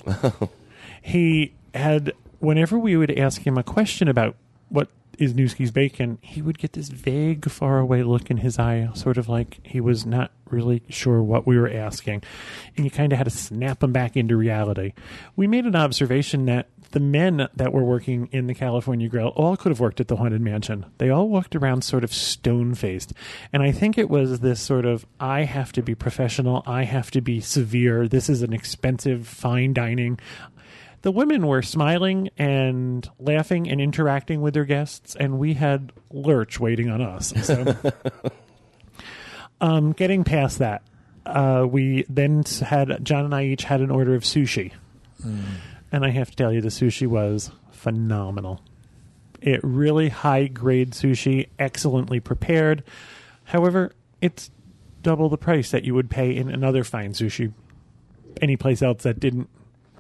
he had whenever we would ask him a question about what is Nueske's bacon, he would get this vague, faraway look in his eye, sort of like he was not really sure what we were asking, and you kind of had to snap them back into reality. We made an observation that the men that were working in the California Grill all could have worked at the Haunted Mansion. They all walked around sort of stone faced. And I think it was this sort of I have to be professional, I have to be severe, this is an expensive, fine dining. The women were smiling and laughing and interacting with their guests, and we had Lurch waiting on us. So, um, getting past that, uh, we then had John and I each had an order of sushi. And I have to tell you, the sushi was phenomenal. It really high grade sushi, excellently prepared. However, it's double the price that you would pay in another fine sushi any place else that didn't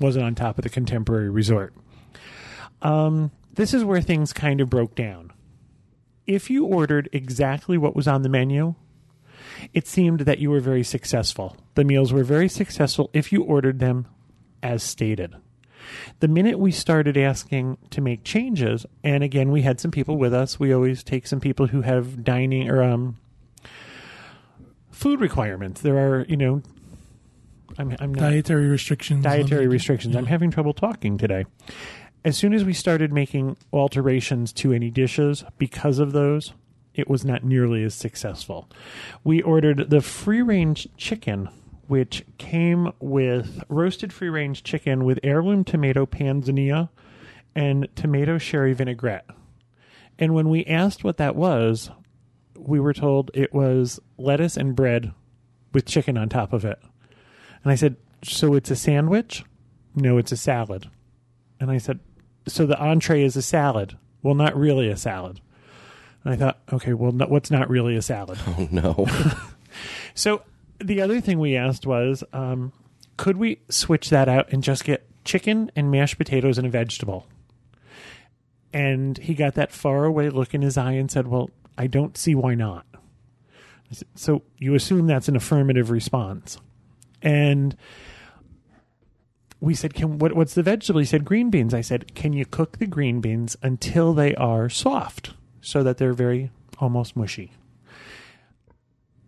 wasn't on top of the contemporary resort. Um, this is where things kind of broke down. If you ordered exactly what was on the menu, it seemed that you were very successful. The meals were very successful if you ordered them as stated. The minute we started asking to make changes, and again, we had some people with us. We always take some people who have dining or um, food requirements. There are, you know, I'm, I'm not Dietary restrictions. dietary restrictions. I'm having trouble talking today. As soon as we started making alterations to any dishes because of those, it was not nearly as successful. We ordered the free range chicken, which came with roasted free range chicken with heirloom tomato panzanella and tomato sherry vinaigrette. And when we asked what that was, we were told it was lettuce and bread with chicken on top of it. And I said, So it's a sandwich? No, it's a salad. And I said, So the entree is a salad? Well, not really a salad. And I thought, okay, well, no, what's not really a salad? oh, no. So the other thing we asked was, um, could we switch that out and just get chicken and mashed potatoes and a vegetable? And he got that faraway look in his eye and said, Well, I don't see why not. Said, So you assume that's an affirmative response. And we said, "Can what, what's the vegetable?" He said, "Green beans." I said, "Can you cook the green beans until they are soft, so that they're very almost mushy?"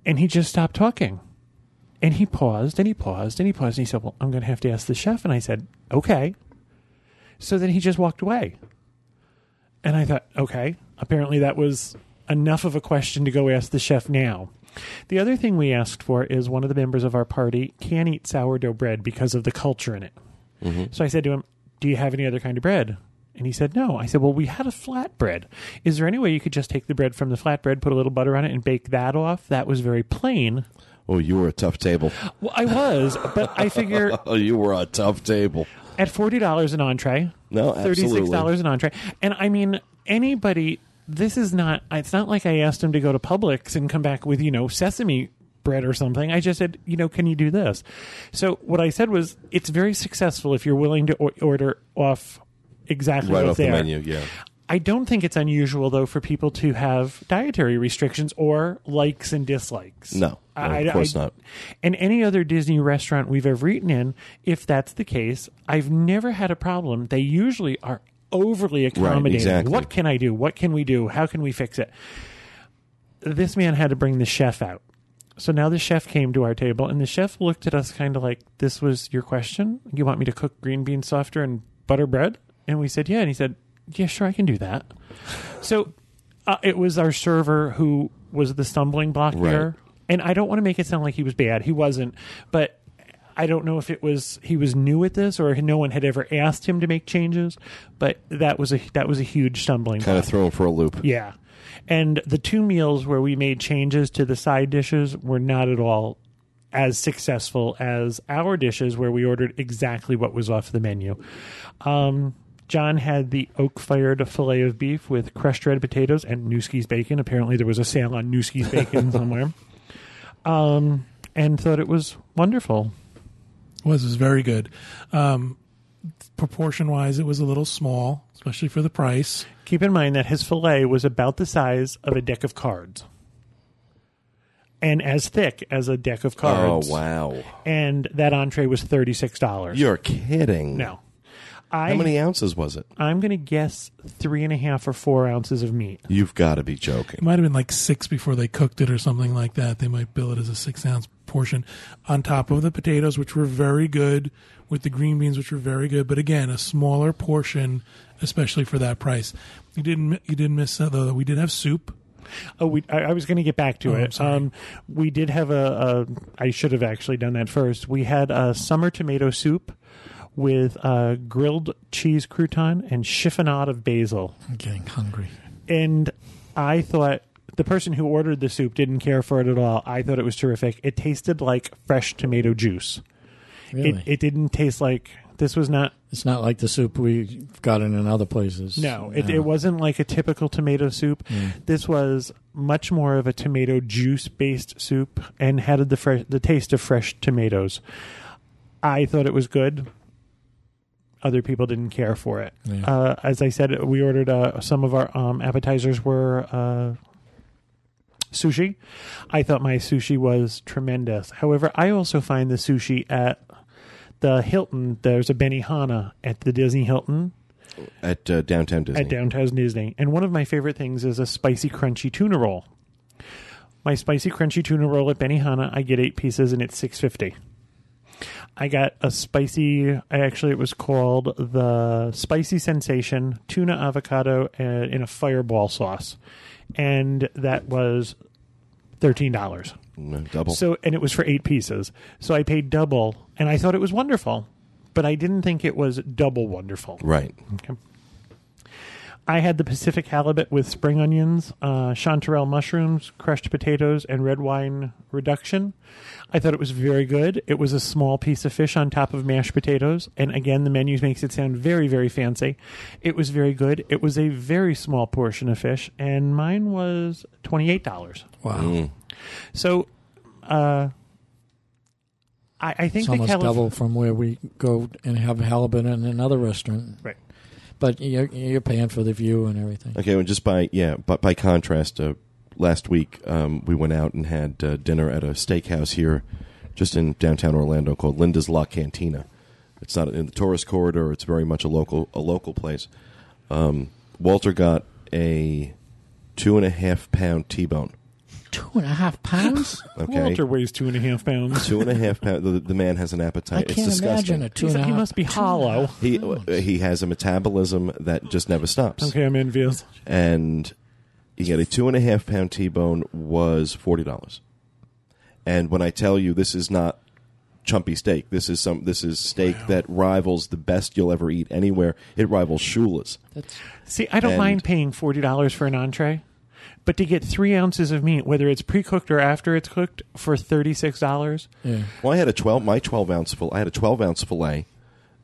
And he just stopped talking, and he paused and he paused and he paused and he said, "Well, I'm going to have to ask the chef." And I said, "Okay." So then he just walked away, and I thought, "Okay." Apparently, that was enough of a question to go ask the chef now. The other thing we asked for is one of the members of our party can't eat sourdough bread because of the culture in it. Mm-hmm. So I said to him, Do you have any other kind of bread? And he said, No. I said, Well, we had a flatbread. Is there any way you could just take the bread from the flatbread, put a little butter on it, and bake that off? That was very plain. Oh, you were a tough table. Well, I was, but I figure Oh, you were a tough table. at $40 an entree, No, absolutely. $36 an entree. And I mean, anybody, this is not, it's not like I asked him to go to Publix and come back with, you know, sesame bread or something. I just said, you know, can you do this? So what I said was, it's very successful if you're willing to order off exactly Right off the menu, yeah. I don't think it's unusual though for people to have dietary restrictions or likes and dislikes. No, no, of course not. And any other Disney restaurant we've ever eaten in, if that's the case, I've never had a problem. They usually are overly accommodating. exactly. What can I do? What can we do? How can we fix it? This man had to bring the chef out. so now the chef came to our table, and the chef looked at us kind of like, "This was your question? You want me to cook green bean softer and butter bread?" And we said, "Yeah." And he said, "Yeah, sure, I can do that." so uh, it was our server who was the stumbling block Right. there. And I don't want to make it sound like he was bad. He wasn't, but I don't know if it was he was new at this or no one had ever asked him to make changes. But that was a that was a huge stumbling Kind block. of throw him for a loop. Yeah. And the two meals where we made changes to the side dishes were not at all as successful as our dishes where we ordered exactly what was off the menu. Um, John had the oak fired filet of beef with crushed red potatoes and Nueske's bacon. Apparently, there was a sale on Nueske's bacon somewhere. Um, and thought it was wonderful. was was very good. Um, proportion wise, it was a little small, especially for the price. Keep in mind that his filet was about the size of a deck of cards. And as thick as a deck of cards. Oh wow! and that entree was thirty six dollars. You're kidding. No, I How many ounces was it? I'm going to guess three and a half or four ounces of meat. You've got to be joking. It might have been like six before they cooked it or something like that. They might bill it as a six ounce portion on top of the potatoes, which were very good, with the green beans, which were very good. But again, a smaller portion, especially for that price. You didn't you didn't miss that though. We did have soup. Oh, we. I, I was going to get back to Oh, I'm it. sorry. Um, we did have a, a. I should have actually done that first. We had a summer tomato soup with uh, grilled cheese crouton and chiffonade of basil. I'm getting hungry. and I thought the person who ordered the soup didn't care for it at all. I thought it was terrific. It tasted like fresh tomato juice. Really? It it didn't taste like this was not it's not like the soup we've gotten in other places. no, it, it wasn't like a typical tomato soup. Mm. This was much more of a tomato juice based soup and had the fresh the taste of fresh tomatoes. I thought it was good. Other people didn't care for it. Yeah. Uh, as I said, we ordered uh, some of our um, appetizers were uh, sushi. I thought my sushi was tremendous. However, I also find the sushi at the Hilton. There's a Benihana at the Disney Hilton At uh, downtown Disney. at downtown Disney. And one of my favorite things is a spicy crunchy tuna roll. My spicy crunchy tuna roll at Benihana, I get eight pieces and it's six fifty. I got a spicy. I actually, it was called the Spicy Sensation tuna avocado in a fireball sauce, and that was thirteen dollars. Mm, double. So, and it was for eight pieces. So I paid double, and I thought it was wonderful, but I didn't think it was double wonderful. right. Okay. I had the Pacific halibut with spring onions, uh, chanterelle mushrooms, crushed potatoes, and red wine reduction. I thought it was very good. It was a small piece of fish on top of mashed potatoes. And again, the menu makes it sound very, very fancy. It was very good. It was a very small portion of fish, and mine was $28. wow. Mm. So, uh, I, I think It's the almost Calif- double from where we go and have halibut in another restaurant. Right. But you're, you're paying for the view and everything. Okay, well, just by yeah, but by contrast, uh, last week um, we went out and had uh, dinner at a steakhouse here, just in downtown Orlando called Linda's La Cantina. It's not in the tourist corridor. It's very much a local a local place. Um, Walter got a two and a half pound T-bone. Two and a half pounds? Okay, Walter weighs two and a half pounds. two and a half pound. The, the man has an I appetite. it's can't disgusting. imagine a two He's- and a half. he must be two and a hollow. He uh, he has a metabolism that just never stops. Okay, I'm envious. and you get a two and a half pound T-bone was forty dollars. And when I tell you this is not chumpy steak, this is some this is steak that rivals the best you'll ever eat anywhere. It rivals Shula's. That's, See, I don't And- mind paying forty dollars for an entree, but to get three ounces of meat, whether it's pre-cooked or after it's cooked, for thirty-six dollars. yeah. Well, I had a twelve my twelve ounce full. I had a twelve ounce fillet,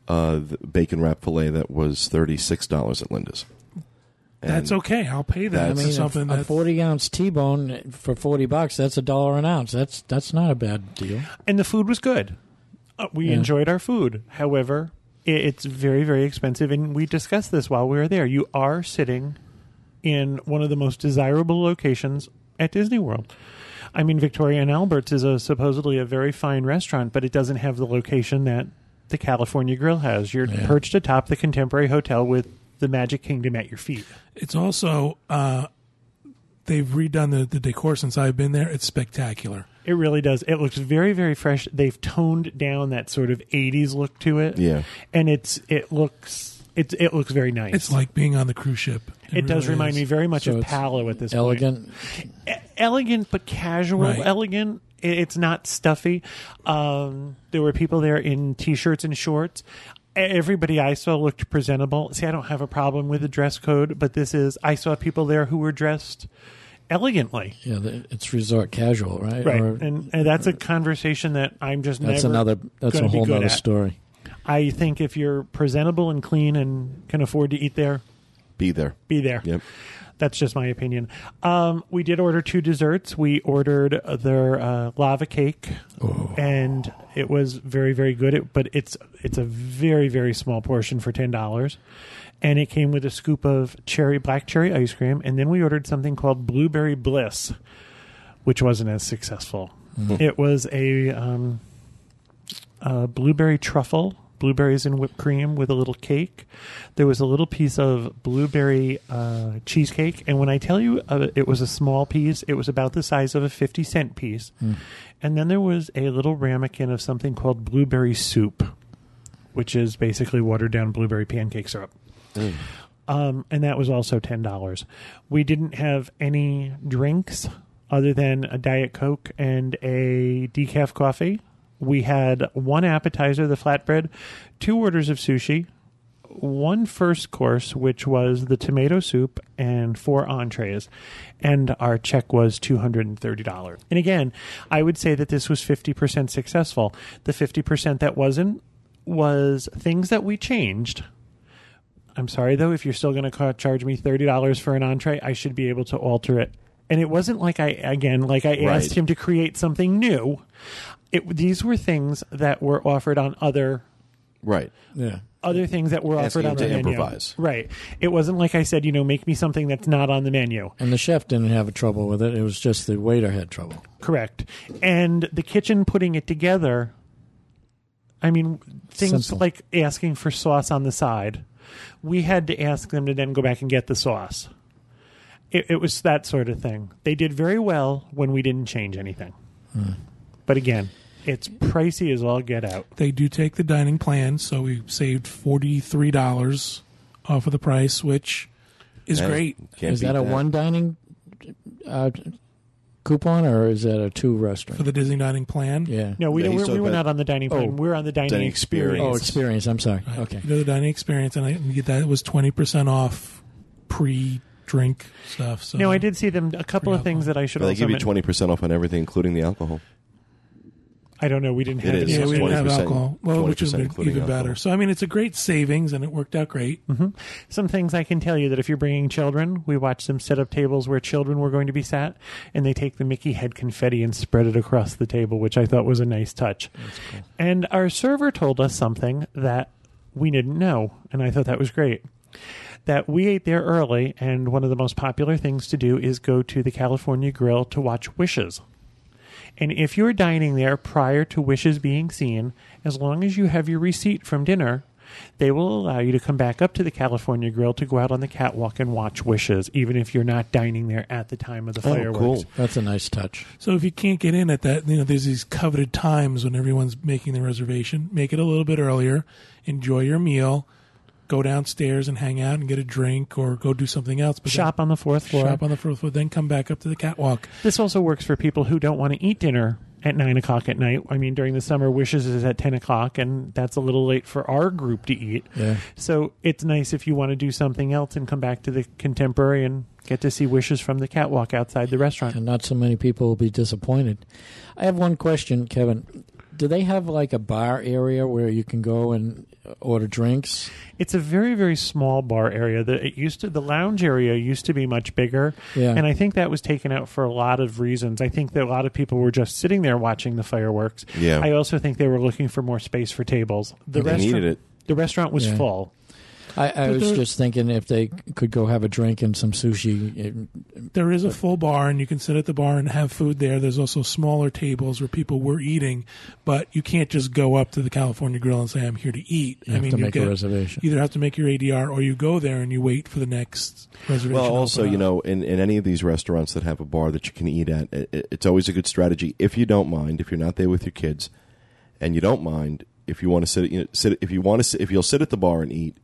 uh, bacon wrap fillet that was thirty six dollars at Linda's. And That's okay. I'll pay that I That's for mean, something a, a forty ounce T bone for forty bucks. That's a dollar an ounce. That's that's not a bad deal. and the food was good. Uh, we Yeah. enjoyed our food. However, i it's very, very expensive, and we discussed this while we were there. You are sitting in one of the most desirable locations at Disney World. I mean, Victoria and Albert's is a supposedly a very fine restaurant, but it doesn't have the location that the California Grill has. You're Yeah. perched atop the Contemporary Hotel with the Magic Kingdom at your feet. it's also uh, they've redone the, the decor since I've been there. It's spectacular. It really does. It looks very, very fresh. They've toned down that sort of '80s look to it. Yeah. and it's it looks it it looks very nice. It's like being on the cruise ship. It does really remind is. me very much So of Palo at this Elegant. point. E- elegant but casual. Right. Elegant. It's not stuffy. Um, there were people there in t-shirts and shorts. Everybody I saw looked presentable. See, I don't have a problem with the dress code, but this is I saw people there who were dressed elegantly. Yeah, it's resort casual, right? Right, Or- and, and that's a conversation that I'm just not. that's never another. That's gonna a whole other story. I think if you're presentable and clean and can afford to eat there, Be there. be there. Yep. That's just my opinion. Um, we did order two desserts. We ordered their uh, lava cake, and it was very, very good. It, but it's it's a very, very small portion for ten dollars, and it came with a scoop of cherry black cherry ice cream. And then we ordered something called blueberry bliss, which wasn't as successful. It was a um, uh, blueberry truffle, blueberries and whipped cream with a little cake. There was a little piece of blueberry uh, cheesecake, and when I tell you uh, it was a small piece, it was about the size of a fifty cent piece. And then there was a little ramekin of something called blueberry soup, which is basically watered down blueberry pancake syrup. Um, and that was also ten dollars. We didn't have any drinks other than a diet coke and a decaf coffee. We had one appetizer, the flatbread, two orders of sushi, one first course, which was the tomato soup, and four entrees. And our check was $230. And again, I would say that this was 50% successful. The 50% that wasn't was things that we changed. I'm sorry though, if you're still going to charge me $30 for an entree, I should be able to alter it. And it wasn't like I, again, like I Right. asked him to create something new. It, these were things that were offered on other Right. Yeah. other things that were Asking offered on him the to menu. improvise. Right. It wasn't like I said, you know, make me something that's not on the menu. And the chef didn't have a trouble with it. It was just the waiter had trouble. Correct. And the kitchen putting it together. I mean, things Simple. like asking for sauce on the side. We had to ask them to then go back and get the sauce. It, it was that sort of thing. They did very well when we didn't change anything. Hmm. But again, it's pricey as all get out. They do take the dining plan, so we saved forty three dollars off of the price, which is Hey, great. is beat that a one dining uh, coupon or is that a two restaurant for the Disney dining plan. yeah. No, we, Yeah, we're, we were not on the dining plan. Oh, we're on the dining, dining experience. experience. Oh, experience. I'm sorry. Right. Okay. You know the dining experience, and I and you get that it was twenty percent off pre drink stuff. So No, I did see them. A couple of things that I should They also. give you twenty percent off on everything, including the alcohol. I don't know. We didn't have. is. any Yeah, we didn't have alcohol. Well, which is 20% even better. alcohol. So I mean, it's a great savings, and it worked out great. Mm-hmm. Some things I can tell you that if you're bringing children, we watched them set up tables where children were going to be sat, and they take the Mickey head confetti and spread it across the table, which I thought was a nice touch. And our server told us something that we didn't know, and I thought that was great. That we ate there early, and one of the most popular things to do is go to the California Grill to watch Wishes. And if you're dining there prior to Wishes being seen, as long as you have your receipt from dinner, they will allow you to come back up to the California Grill to go out on the catwalk and watch Wishes, even if you're not dining there at the time of the Oh, fireworks. cool. That's a nice touch. So if you can't get in at that, you know, there's these coveted times when everyone's making the reservation. Make it a little bit earlier. Enjoy your meal. Go downstairs and hang out and get a drink, or go do something else. But Shop on the fourth floor. shop on the fourth floor. Then come back up to the catwalk. This also works for people who don't want to eat dinner at nine o'clock at night. I mean, during the summer, Wishes is at ten o'clock, and that's a little late for our group to eat. Yeah. So it's nice if you want to do something else and come back to the contemporary and get to see Wishes from the catwalk outside the restaurant. And not so many people will be disappointed. I have one question, Kevin. Do they have like a bar area where you can go and order drinks? It's a very very small bar area. The it used to the lounge area used to be much bigger, Yeah. and I think that was taken out for a lot of reasons. I think that a lot of people were just sitting there watching the fireworks. Yeah. I also think they were looking for more space for tables. The They restaurant, needed it. The restaurant was Yeah. full. I, I was there- just thinking if they could go have a drink and some sushi. It, There is a full bar, and you can sit at the bar and have food there. There's also smaller tables where people were eating, but you can't just go up to the California Grill and say, "I'm here to eat." you have to you make a reservation. either have to make your ADR or you go there and you wait for the next reservation. Well, also, you know, in, in any of these restaurants that have a bar that you can eat at, it, it- it's always a good strategy if you don't mind, if you're not there with your kids, and you don't mind if you want to sit, you know, sit if you want to sit, if you'll sit at the bar and eat,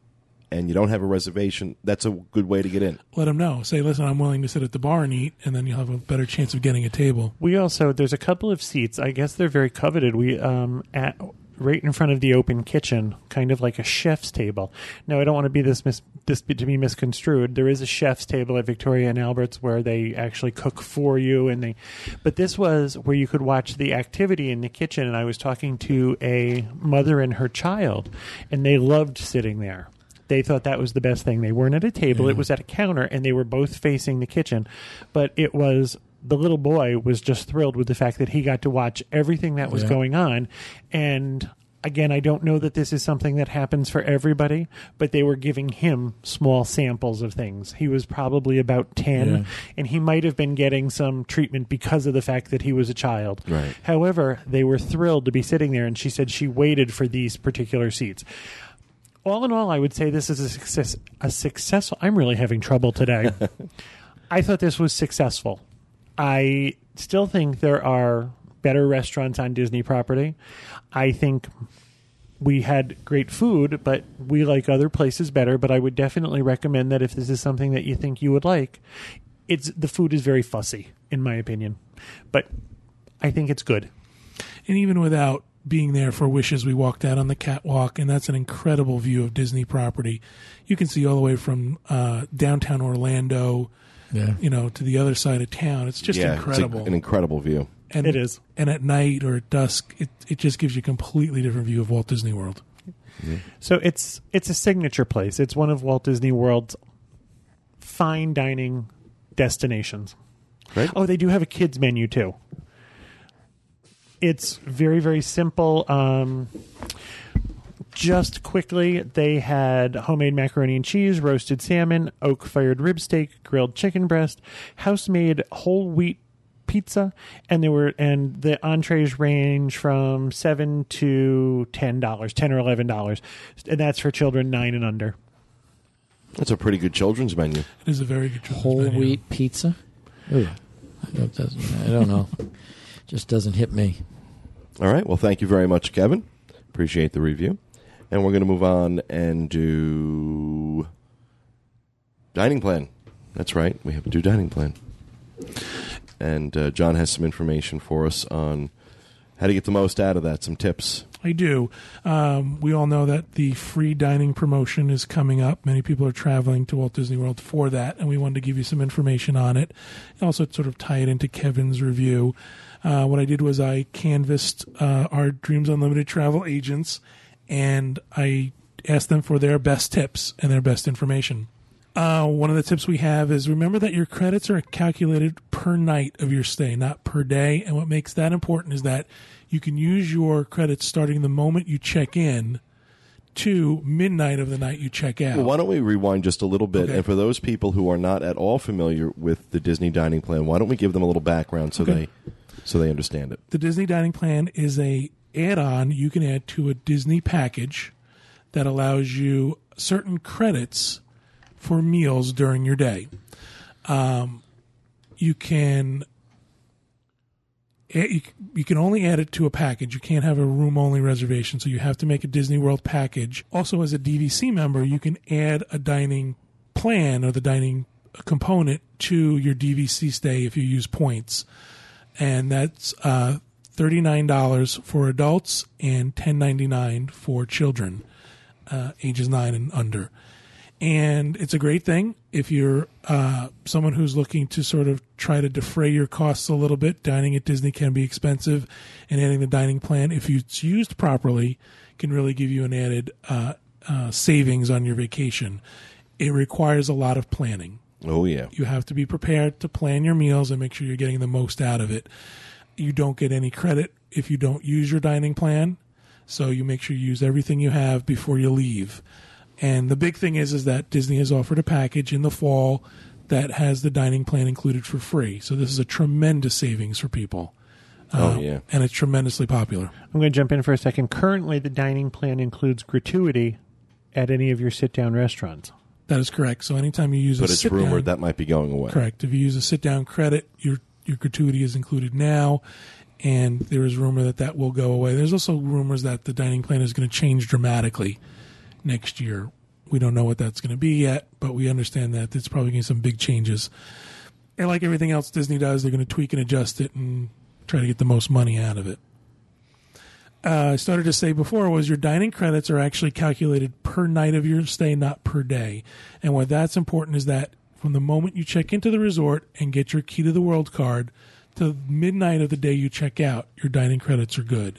and you don't have a reservation, that's a good way to get in. let them know. Say, "Listen, I'm willing to sit at the bar and eat," and then you'll have a better chance of getting a table. We also there's a couple of seats. I guess they're very coveted. We um at right in front of the open kitchen, kind of like a chef's table. Now I don't want to be this mis- this be- to be misconstrued. There is a chef's table at Victoria and Albert's where they actually cook for you, and they. But this was where you could watch the activity in the kitchen. And I was talking to a mother and her child, and they loved sitting there. They thought that was the best thing. They weren't at a table; it was at a counter, and they were both facing the kitchen. But it was the little boy was just thrilled with the fact that he got to watch everything that was Yeah. going on. And again, I don't know that this is something that happens for everybody, but they were giving him small samples of things. He was probably about 10, Yeah. and he might have been getting some treatment because of the fact that he was a child. Right. However, they were thrilled to be sitting there, and she said she waited for these particular seats. All in all, I would say this is a success. A successful. I'm really having trouble today. I thought this was successful. I still think there are better restaurants on Disney property. I think we had great food, but we like other places better. But I would definitely recommend that if this is something that you think you would like, it's the food is very fussy, in my opinion. But I think it's good. And even without being there for wishes, we walked out on the catwalk, and that's an incredible view of Disney property. You can see all the way from uh, downtown Orlando, Yeah. you know, to the other side of town. It's just yeah, incredible. It's a- an incredible view. and It is. And at night or at dusk, it it just gives you a completely different view of Walt Disney World. So it's it's a signature place. It's one of Walt Disney World's fine dining destinations. Great. Oh, they do have a kids menu too. It's very very simple. Um, just quickly, they had homemade macaroni and cheese, roasted salmon, oak fired rib steak, grilled chicken breast, house made whole wheat pizza, and there were and the entrees range from seven to ten dollars, ten or eleven dollars, and that's for children nine and under. That's a pretty good children's menu. It is a very good children's Whole menu. wheat pizza. Ooh, that doesn't, I don't know. Just doesn't hit me. All right. Well, thank you very much, Kevin. Appreciate the review. And we're going to move on and do dining plan. That's right. We have to do dining plan. And uh, John has some information for us on how to get the most out of that, some tips. I do. Um, we all know that the free dining promotion is coming up. Many people are traveling to Walt Disney World for that, and we wanted to give you some information on it. Also, sort of tie it into Kevin's review. Uh, what I did was I canvassed uh, our Dreams Unlimited travel agents, and I asked them for their best tips and their best information. Uh, one of the tips we have is remember that your credits are calculated per night of your stay, not per day. And what makes that important is that you can use your credits starting the moment you check in to midnight of the night you check out. Well, why don't we rewind just a little bit? Okay. And for those people who are not at all familiar with the Disney dining plan, why don't we give them a little background so Okay. they so they understand it? the Disney Dining Plan is a add-on you can add to a Disney package that allows you certain credits for meals during your day. Um, you can you, can only add it to a package. You can't have a room only reservation, so you have to make a Disney World package. Also, as a DVC member, you can add a dining plan or the dining component to your DVC stay if you use points and that's uh, thirty nine dollars for adults and $10.99 for children, uh, ages nine and under. And it's a great thing if you're uh, someone who's looking to sort of try to defray your costs a little bit. Dining at Disney can be expensive, and adding the dining plan, if it's used properly, can really give you an added uh, uh, savings on your vacation. It requires a lot of planning. Oh yeah. You have to be prepared to plan your meals and make sure you're getting the most out of it. You don't get any credit if you don't use your dining plan, so you make sure you use everything you have before you leave. And the big thing is is that Disney has offered a package in the fall that has the dining plan included for free. So this is a tremendous savings for people. Oh, Uh, yeah. and it's tremendously popular. I'm going to jump in for a second. Currently, the dining plan includes gratuity at any of your sit-down restaurants. That is correct. So anytime you use But a it's sit rumored that might be going away. correct. If you use a sit down credit, your your gratuity is included now, and there is rumor that that will go away. There's also rumors that the dining plan is going to change dramatically next year. We don't know what that's going to be yet, but we understand that it's probably going to be some big changes. And like everything else Disney does, they're going to tweak and adjust it and try to get the most money out of it. Uh, I started to say before was your dining credits are actually calculated per night of your stay, not per day. And what that's important is that from the moment you check into the resort and get your key to the world card to midnight of the day you check out, your dining credits are good.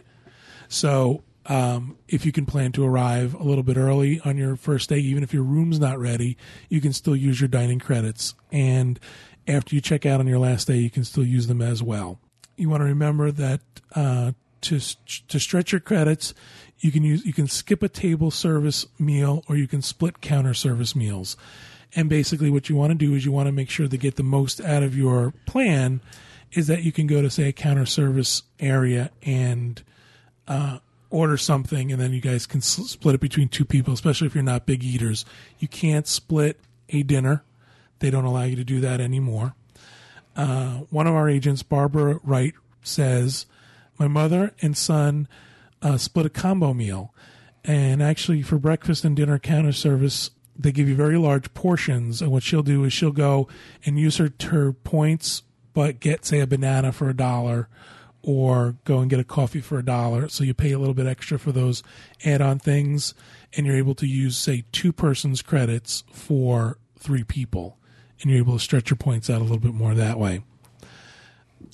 So um, if you can plan to arrive a little bit early on your first day, even if your room's not ready, you can still use your dining credits. And after you check out on your last day, you can still use them as well. You want to remember that uh, to to stretch your credits, you can use you can skip a table service meal or you can split counter service meals. And basically, what you want to do is you want to make sure to get the most out of your plan. Is that you can go to say a counter service area and uh, order something, and then you guys can split it between two people, especially if you're not big eaters. You can't split a dinner; they don't allow you to do that anymore. Uh, one of our agents, Barbara Wright, says, "My mother and son uh, split a combo meal, and actually for breakfast and dinner counter service." They give you very large portions, and what she'll do is she'll go and use her her points, but get say a banana for a dollar, or go and get a coffee for a dollar. So you pay a little bit extra for those add on things, and you're able to use, say, two persons' credits for three people, and you're able to stretch your points out a little bit more that way.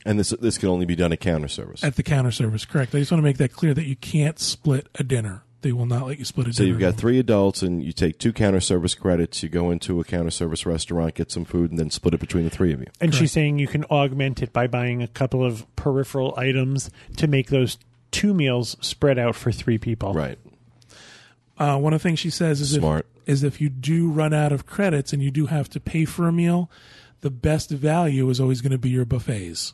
And this this can only be done at counter service. At the counter service, correct. I just want to make that clear that you can't split a dinner. They will not let you split a So dinner. So you've got three adults, and you take two counter service credits. You go into a counter service restaurant, get some food, and then split it between the three of you. And Correct. she's saying you can augment it by buying a couple of peripheral items to make those two meals spread out for three people. Right. Uh, one of the things she says is Smart. if is if you do run out of credits and you do have to pay for a meal, the best value is always going to be your buffets.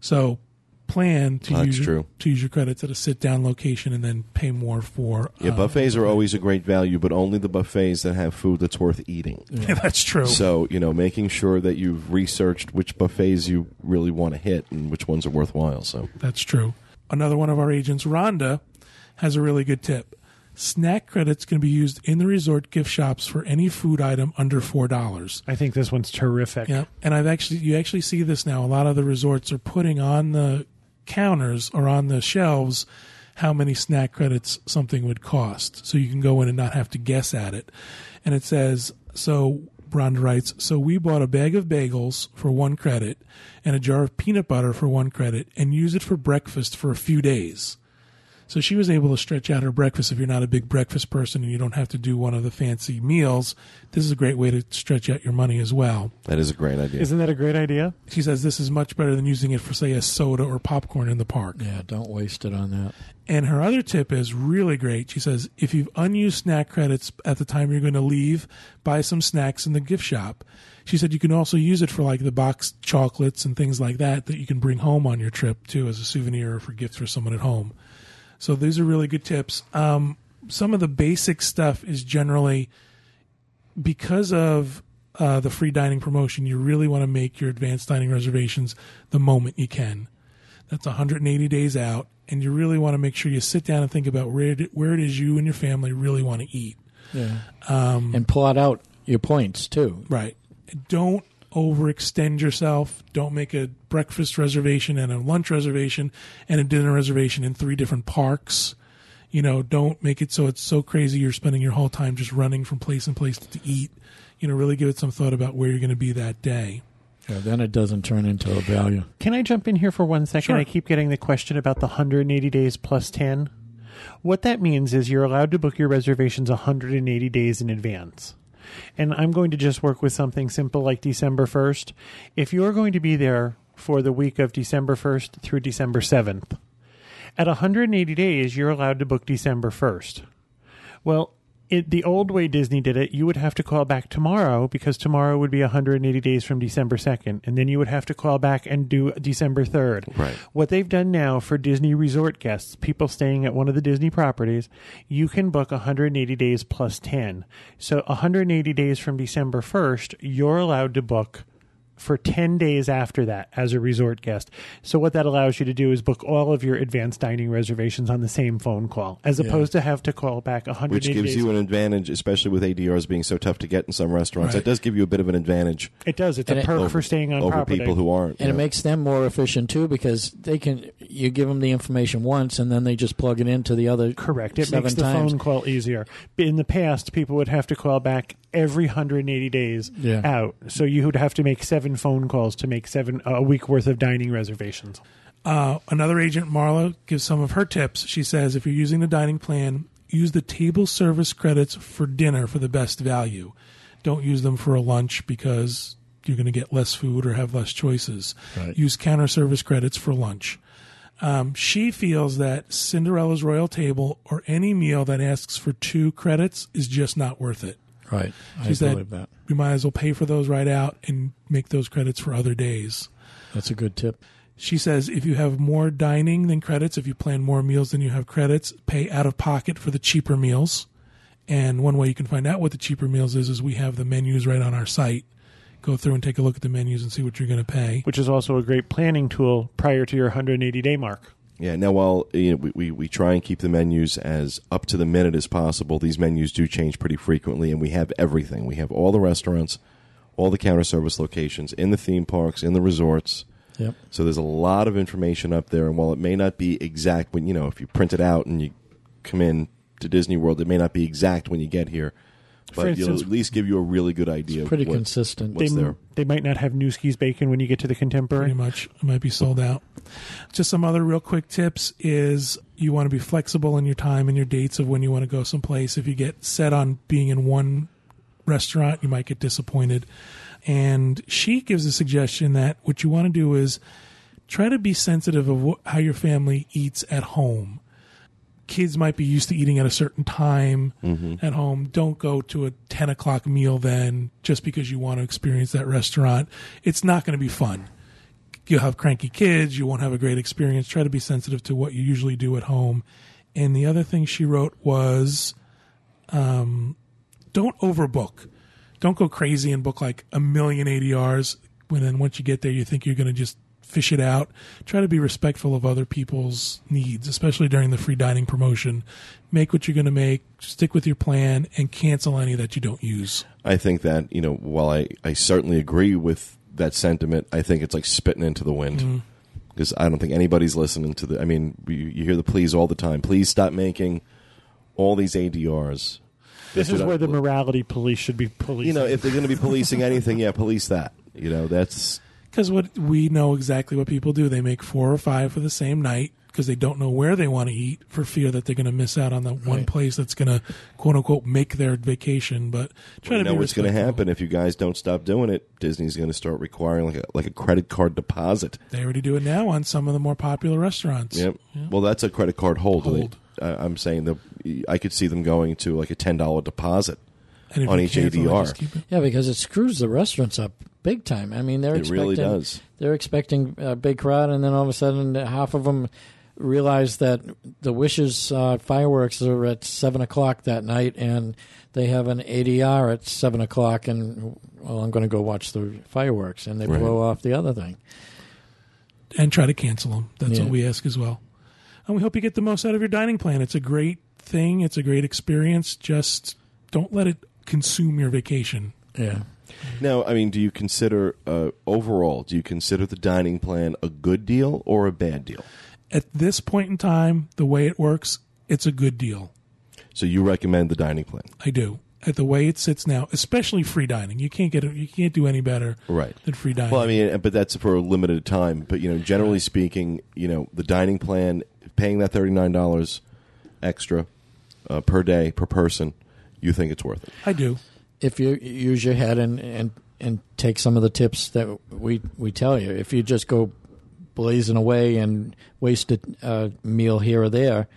So plan to That's use your, true. to use your credits at a sit down location and then pay more for. Yeah, uh, buffets are always a great value, but only the buffets that have food that's worth eating. Yeah, that's true. So, you know, making sure that you've researched which buffets you really want to hit and which ones are worthwhile. So, That's true. Another one of our agents, Rhonda, has a really good tip. Snack credits can be used in the resort gift shops for any food item under four dollars. I think this one's terrific. Yeah, and I've actually you actually see this now. A lot of the resorts are putting on the counters or on the shelves how many snack credits something would cost, so you can go in and not have to guess at it. And it says so. Rhonda writes, so we bought a bag of bagels for one credit and a jar of peanut butter for one credit and use it for breakfast for a few days. So she was able to stretch out her breakfast. If you're not a big breakfast person and you don't have to do one of the fancy meals, this is a great way to stretch out your money as well. that is a great idea. Isn't that a great idea? She says this is much better than using it for, say, a soda or popcorn in the park. Yeah, don't waste it on that. And her other tip is really great. She says if you've unused snack credits at the time you're going to leave, buy some snacks in the gift shop. She said you can also use it for like the boxed chocolates and things like that that you can bring home on your trip too as a souvenir or for gifts for someone at home. So these are really good tips. Um, some of the basic stuff is generally because of uh, the free dining promotion, you really want to make your advanced dining reservations the moment you can. That's 180 days out, and you really want to make sure you sit down and think about where it, where it is you and your family really want to eat. Yeah. Um, And plot out your points too. Right. Don't overextend yourself. Don't make a breakfast reservation and a lunch reservation and a dinner reservation in three different parks. You know, don't make it so it's so crazy you're spending your whole time just running from place and place to eat. You know, really give it some thought about where you're going to be that day. Yeah, then it doesn't turn into a value. Can I jump in here for one second? Sure. I keep getting the question about the 180 days plus 10. What that means is you're allowed to book your reservations 180 days in advance. And I'm going to just work with something simple like December 1st. If you're going to be there for the week of December 1st through December 7th, at 180 days, you're allowed to book December 1st. Well, it, the old way Disney did it, you would have to call back tomorrow because tomorrow would be 180 days from December 2nd, and then you would have to call back and do December 3rd. Right. What they've done now for Disney resort guests, people staying at one of the Disney properties, you can book 180 days plus 10. So 180 days from December 1st, you're allowed to book for 10 days after that as a resort guest. So what that allows you to do is book all of your advanced dining reservations on the same phone call as opposed to have to call back 100 Which gives days. you an advantage, especially with ADRs being so tough to get in some restaurants. Right. That does give you a bit of an advantage it does. It's And a it- perk over, for staying on over property. people who aren't. and you it makes them more efficient too because they can you give them the information once and then they just plug it into the other Correct. It seven makes the times. phone call easier. In the past, people would have to call back every 180 days Yeah. out. So you would have to make seven phone calls to make seven a week worth of dining reservations. Uh, another agent, Marla, gives some of her tips. She says if you're using the dining plan, use the table service credits for dinner for the best value. Don't use them for a lunch because you're going to get less food or have less choices. Right. Use counter service credits for lunch. Um, she feels that Cinderella's Royal Table or any meal that asks for two credits is just not worth it. Right i She said believe that we might as well pay for those right out and make those credits for other days. that's a good tip She says if you have more dining than credits, if you plan more meals than you have credits, pay out of pocket for the cheaper meals. And one way you can find out what the cheaper meals is is we have the menus right on our site. Go through and take a look at the menus and see what you're going to pay. which is also a great planning tool prior to your 180 day mark. Yeah. Now, while you know, we, we we try and keep the menus as up to the minute as possible, these menus do change pretty frequently, and we have everything. We have all the restaurants, all the counter service locations in the theme parks, in the resorts. yep So there's a lot of information up there, and while it may not be exact when you know if you print it out and you come in to Disney World, it may not be exact when you get here, but For it'll at least give you a really good idea. pretty of what, consistent What's they, there? they might not have Nueske's bacon when you get to the contemporary. Pretty much it might be sold out. Just some other real quick tips is you want to be flexible in your time and your dates of when you want to go someplace. If you get set on being in one restaurant, you might get disappointed. And she gives a suggestion that what you want to do is try to be sensitive of wh- how your family eats at home. Kids might be used to eating at a certain time mm-hmm. at home. Don't go to a 10 o'clock meal then just because you want to experience that restaurant. It's not going to be fun. You'll have cranky kids. You won't have a great experience. Try to be sensitive to what you usually do at home. And the other thing she wrote was um, don't overbook. Don't go crazy and book like a million ADRs when then once you get there you think you're going to just fish it out. Try to be respectful of other people's needs, especially during the free dining promotion. Make what you're going to make, stick with your plan, and cancel any that you don't use. I think that you know, while I, I certainly agree with that sentiment, I think it's like spitting into the wind mm-hmm. because I don't think anybody's listening to the. I mean, you, you hear the pleas all the time. Please stop making all these ADRs. This is what I- where the morality police should be policing. you know if they're going to be policing anything, yeah, police that. You know, that's Because what we know exactly what people do, they make four or five for the same night because they don't know where they want to eat for fear that they're going to miss out on the one place that's going to quote unquote make their vacation. But try you to know be what's going to happen if you guys don't stop doing it. Disney's going to start requiring like a like a credit card deposit. They already do it now on some of the more popular restaurants. Yep. Well, that's a credit card hold. Hold. I, I'm saying that I could see them going to like a ten dollar deposit. And On each cancel ADR. just keep it. yeah because it screws the restaurants up big time i mean they're It expecting really does. they're expecting a big crowd and then all of a sudden half of them realize that the wishes uh, fireworks are at seven o'clock that night and they have an adr at seven o'clock and well i'm going to go watch the fireworks and they Right. blow off the other thing and try to cancel them. That's Yeah. what we ask as well. And we hope you get the most out of your dining plan. It's a great thing. It's a great experience. Just don't let it consume your vacation. yeah Now, I mean, do you consider uh, overall? Do you consider the dining plan a good deal or a bad deal? At this point in time, the way it works, it's a good deal. So you recommend the dining plan, I do. At the way it sits now, especially free dining, you can't get it. You can't do any better right? than free dining. Well, I mean, but that's for a limited time. But you know, generally speaking, you know, the dining plan, paying that thirty nine dollars extra uh, per day per person, you think it's worth it? I do. if you use your head and, and and take some of the tips that we we tell you, if you just go blazing away and waste a, a meal here or there,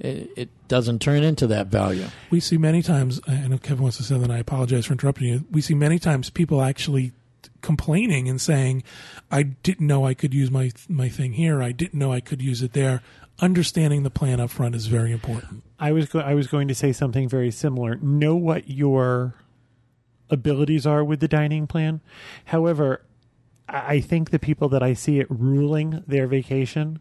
it, it doesn't turn into that value. We see many times. I know Kevin wants to say that. and I apologize for interrupting you. We see many times people actually complaining and saying, "I didn't know I could use my my thing here. I didn't know I could use it there." Understanding the plan up front is very important. I was go- I was going to say something very similar. Know what your abilities are with the dining plan. However, I I think the people that I see it ruling their vacation,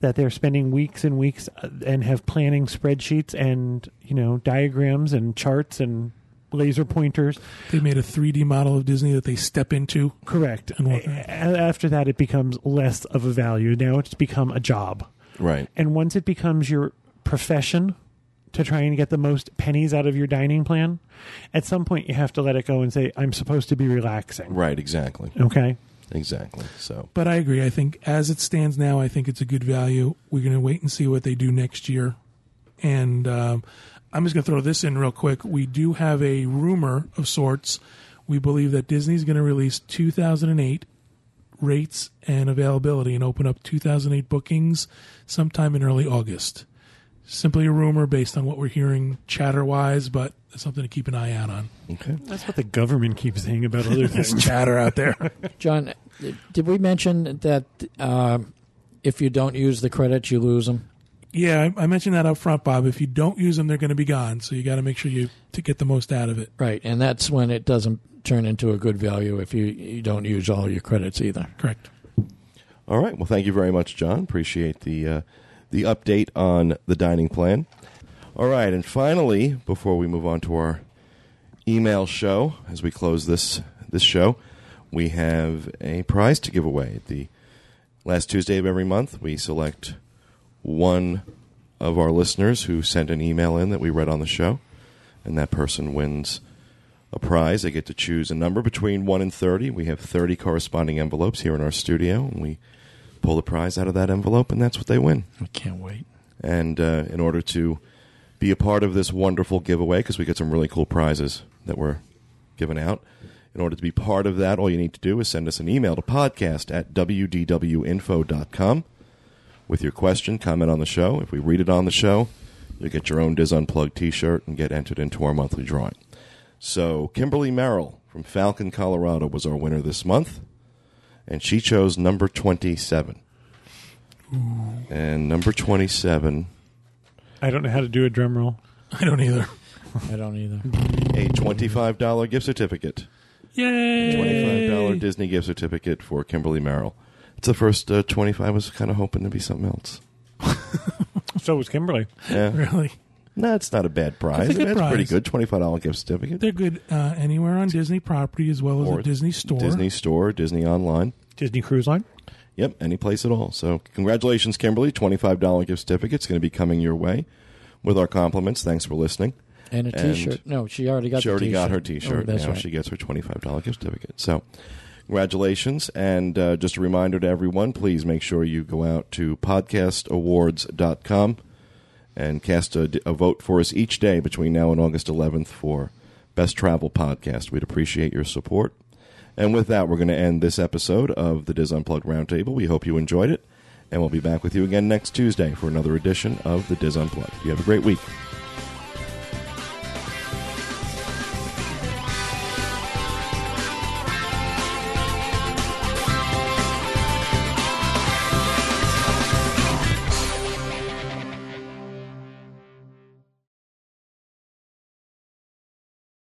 that they're spending weeks and weeks uh, and have planning spreadsheets and you know diagrams and charts and laser pointers. They made a 3D model of Disney that they step into. Correct. And what- After that, it becomes less of a value. Now it's become a job. Right. And once it becomes your profession to try and get the most pennies out of your dining plan, at some point you have to let it go and say, I'm supposed to be relaxing. Right. Exactly. Okay. Exactly. So. But I agree. I think as it stands now, I think it's a good value. We're going to wait and see what they do next year. And um, I'm just going to throw this in real quick. We do have a rumor of sorts. We believe that Disney's going to release 2008 rates and availability and open up 2008 bookings sometime in early August. Simply a rumor based on what we're hearing chatter wise, but it's something to keep an eye out on. Okay. That's what the government keeps saying about other There's things. chatter out there. John, did we mention that uh, if you don't use the credits, you lose them? Yeah, I, I mentioned that up front, Bob. If you don't use them, they're going to be gone. So you got to make sure you to get the most out of it. Right, and that's when it doesn't turn into a good value if you, you don't use all your credits either. Correct. All right. Well, thank you very much, John. Appreciate the uh, the update on the dining plan. All right, and finally, before we move on to our email show, as we close this this show, we have a prize to give away. The last Tuesday of every month, we select one of our listeners who sent an email in that we read on the show, and that person wins a prize. They get to choose a number between 1 and 30. We have 30 corresponding envelopes here in our studio, and we pull the prize out of that envelope, and that's what they win. I can't wait. And uh, in order to be a part of this wonderful giveaway, because we get some really cool prizes that we're giving out, in order to be part of that, all you need to do is send us an email to podcast at wdwinfo.com with your question, comment on the show. If we read it on the show, you'll get your own DIS Unplugged t shirt and get entered into our monthly drawing. So, Kimberly Merrill from Falcon, Colorado was our winner this month, and she chose number 27. And number 27, I don't know how to do a drum roll. I don't either. I don't either. a $25 gift certificate. Yay! $25 Disney gift certificate for Kimberly Merrill. It's the first uh, 25 I was kind of hoping to be something else. So was Kimberly. Yeah. Really? no, it's not a bad prize. It's a good That's pretty good. $25 gift certificate. They're good uh, anywhere on Disney property as well as Or at Disney Store. Disney Store, Disney Online. Disney Cruise Line. Yep, any place at all. So, congratulations, Kimberly. $25 gift certificate's going to be coming your way with our compliments. Thanks for listening. And a And T-shirt. No, she already got. she already t-shirt. got her T-shirt. Oh, now right. she gets her twenty-five dollar gift certificate. So, congratulations! And uh, just a reminder to everyone: please make sure you go out to podcastawards.com and cast a, a vote for us each day between now and August 11th for best travel podcast. We'd appreciate your support. And with that, we're going to end this episode of the DIS Unplugged Roundtable. We hope you enjoyed it, and we'll be back with you again next Tuesday for another edition of the DIS Unplugged. You have a great week.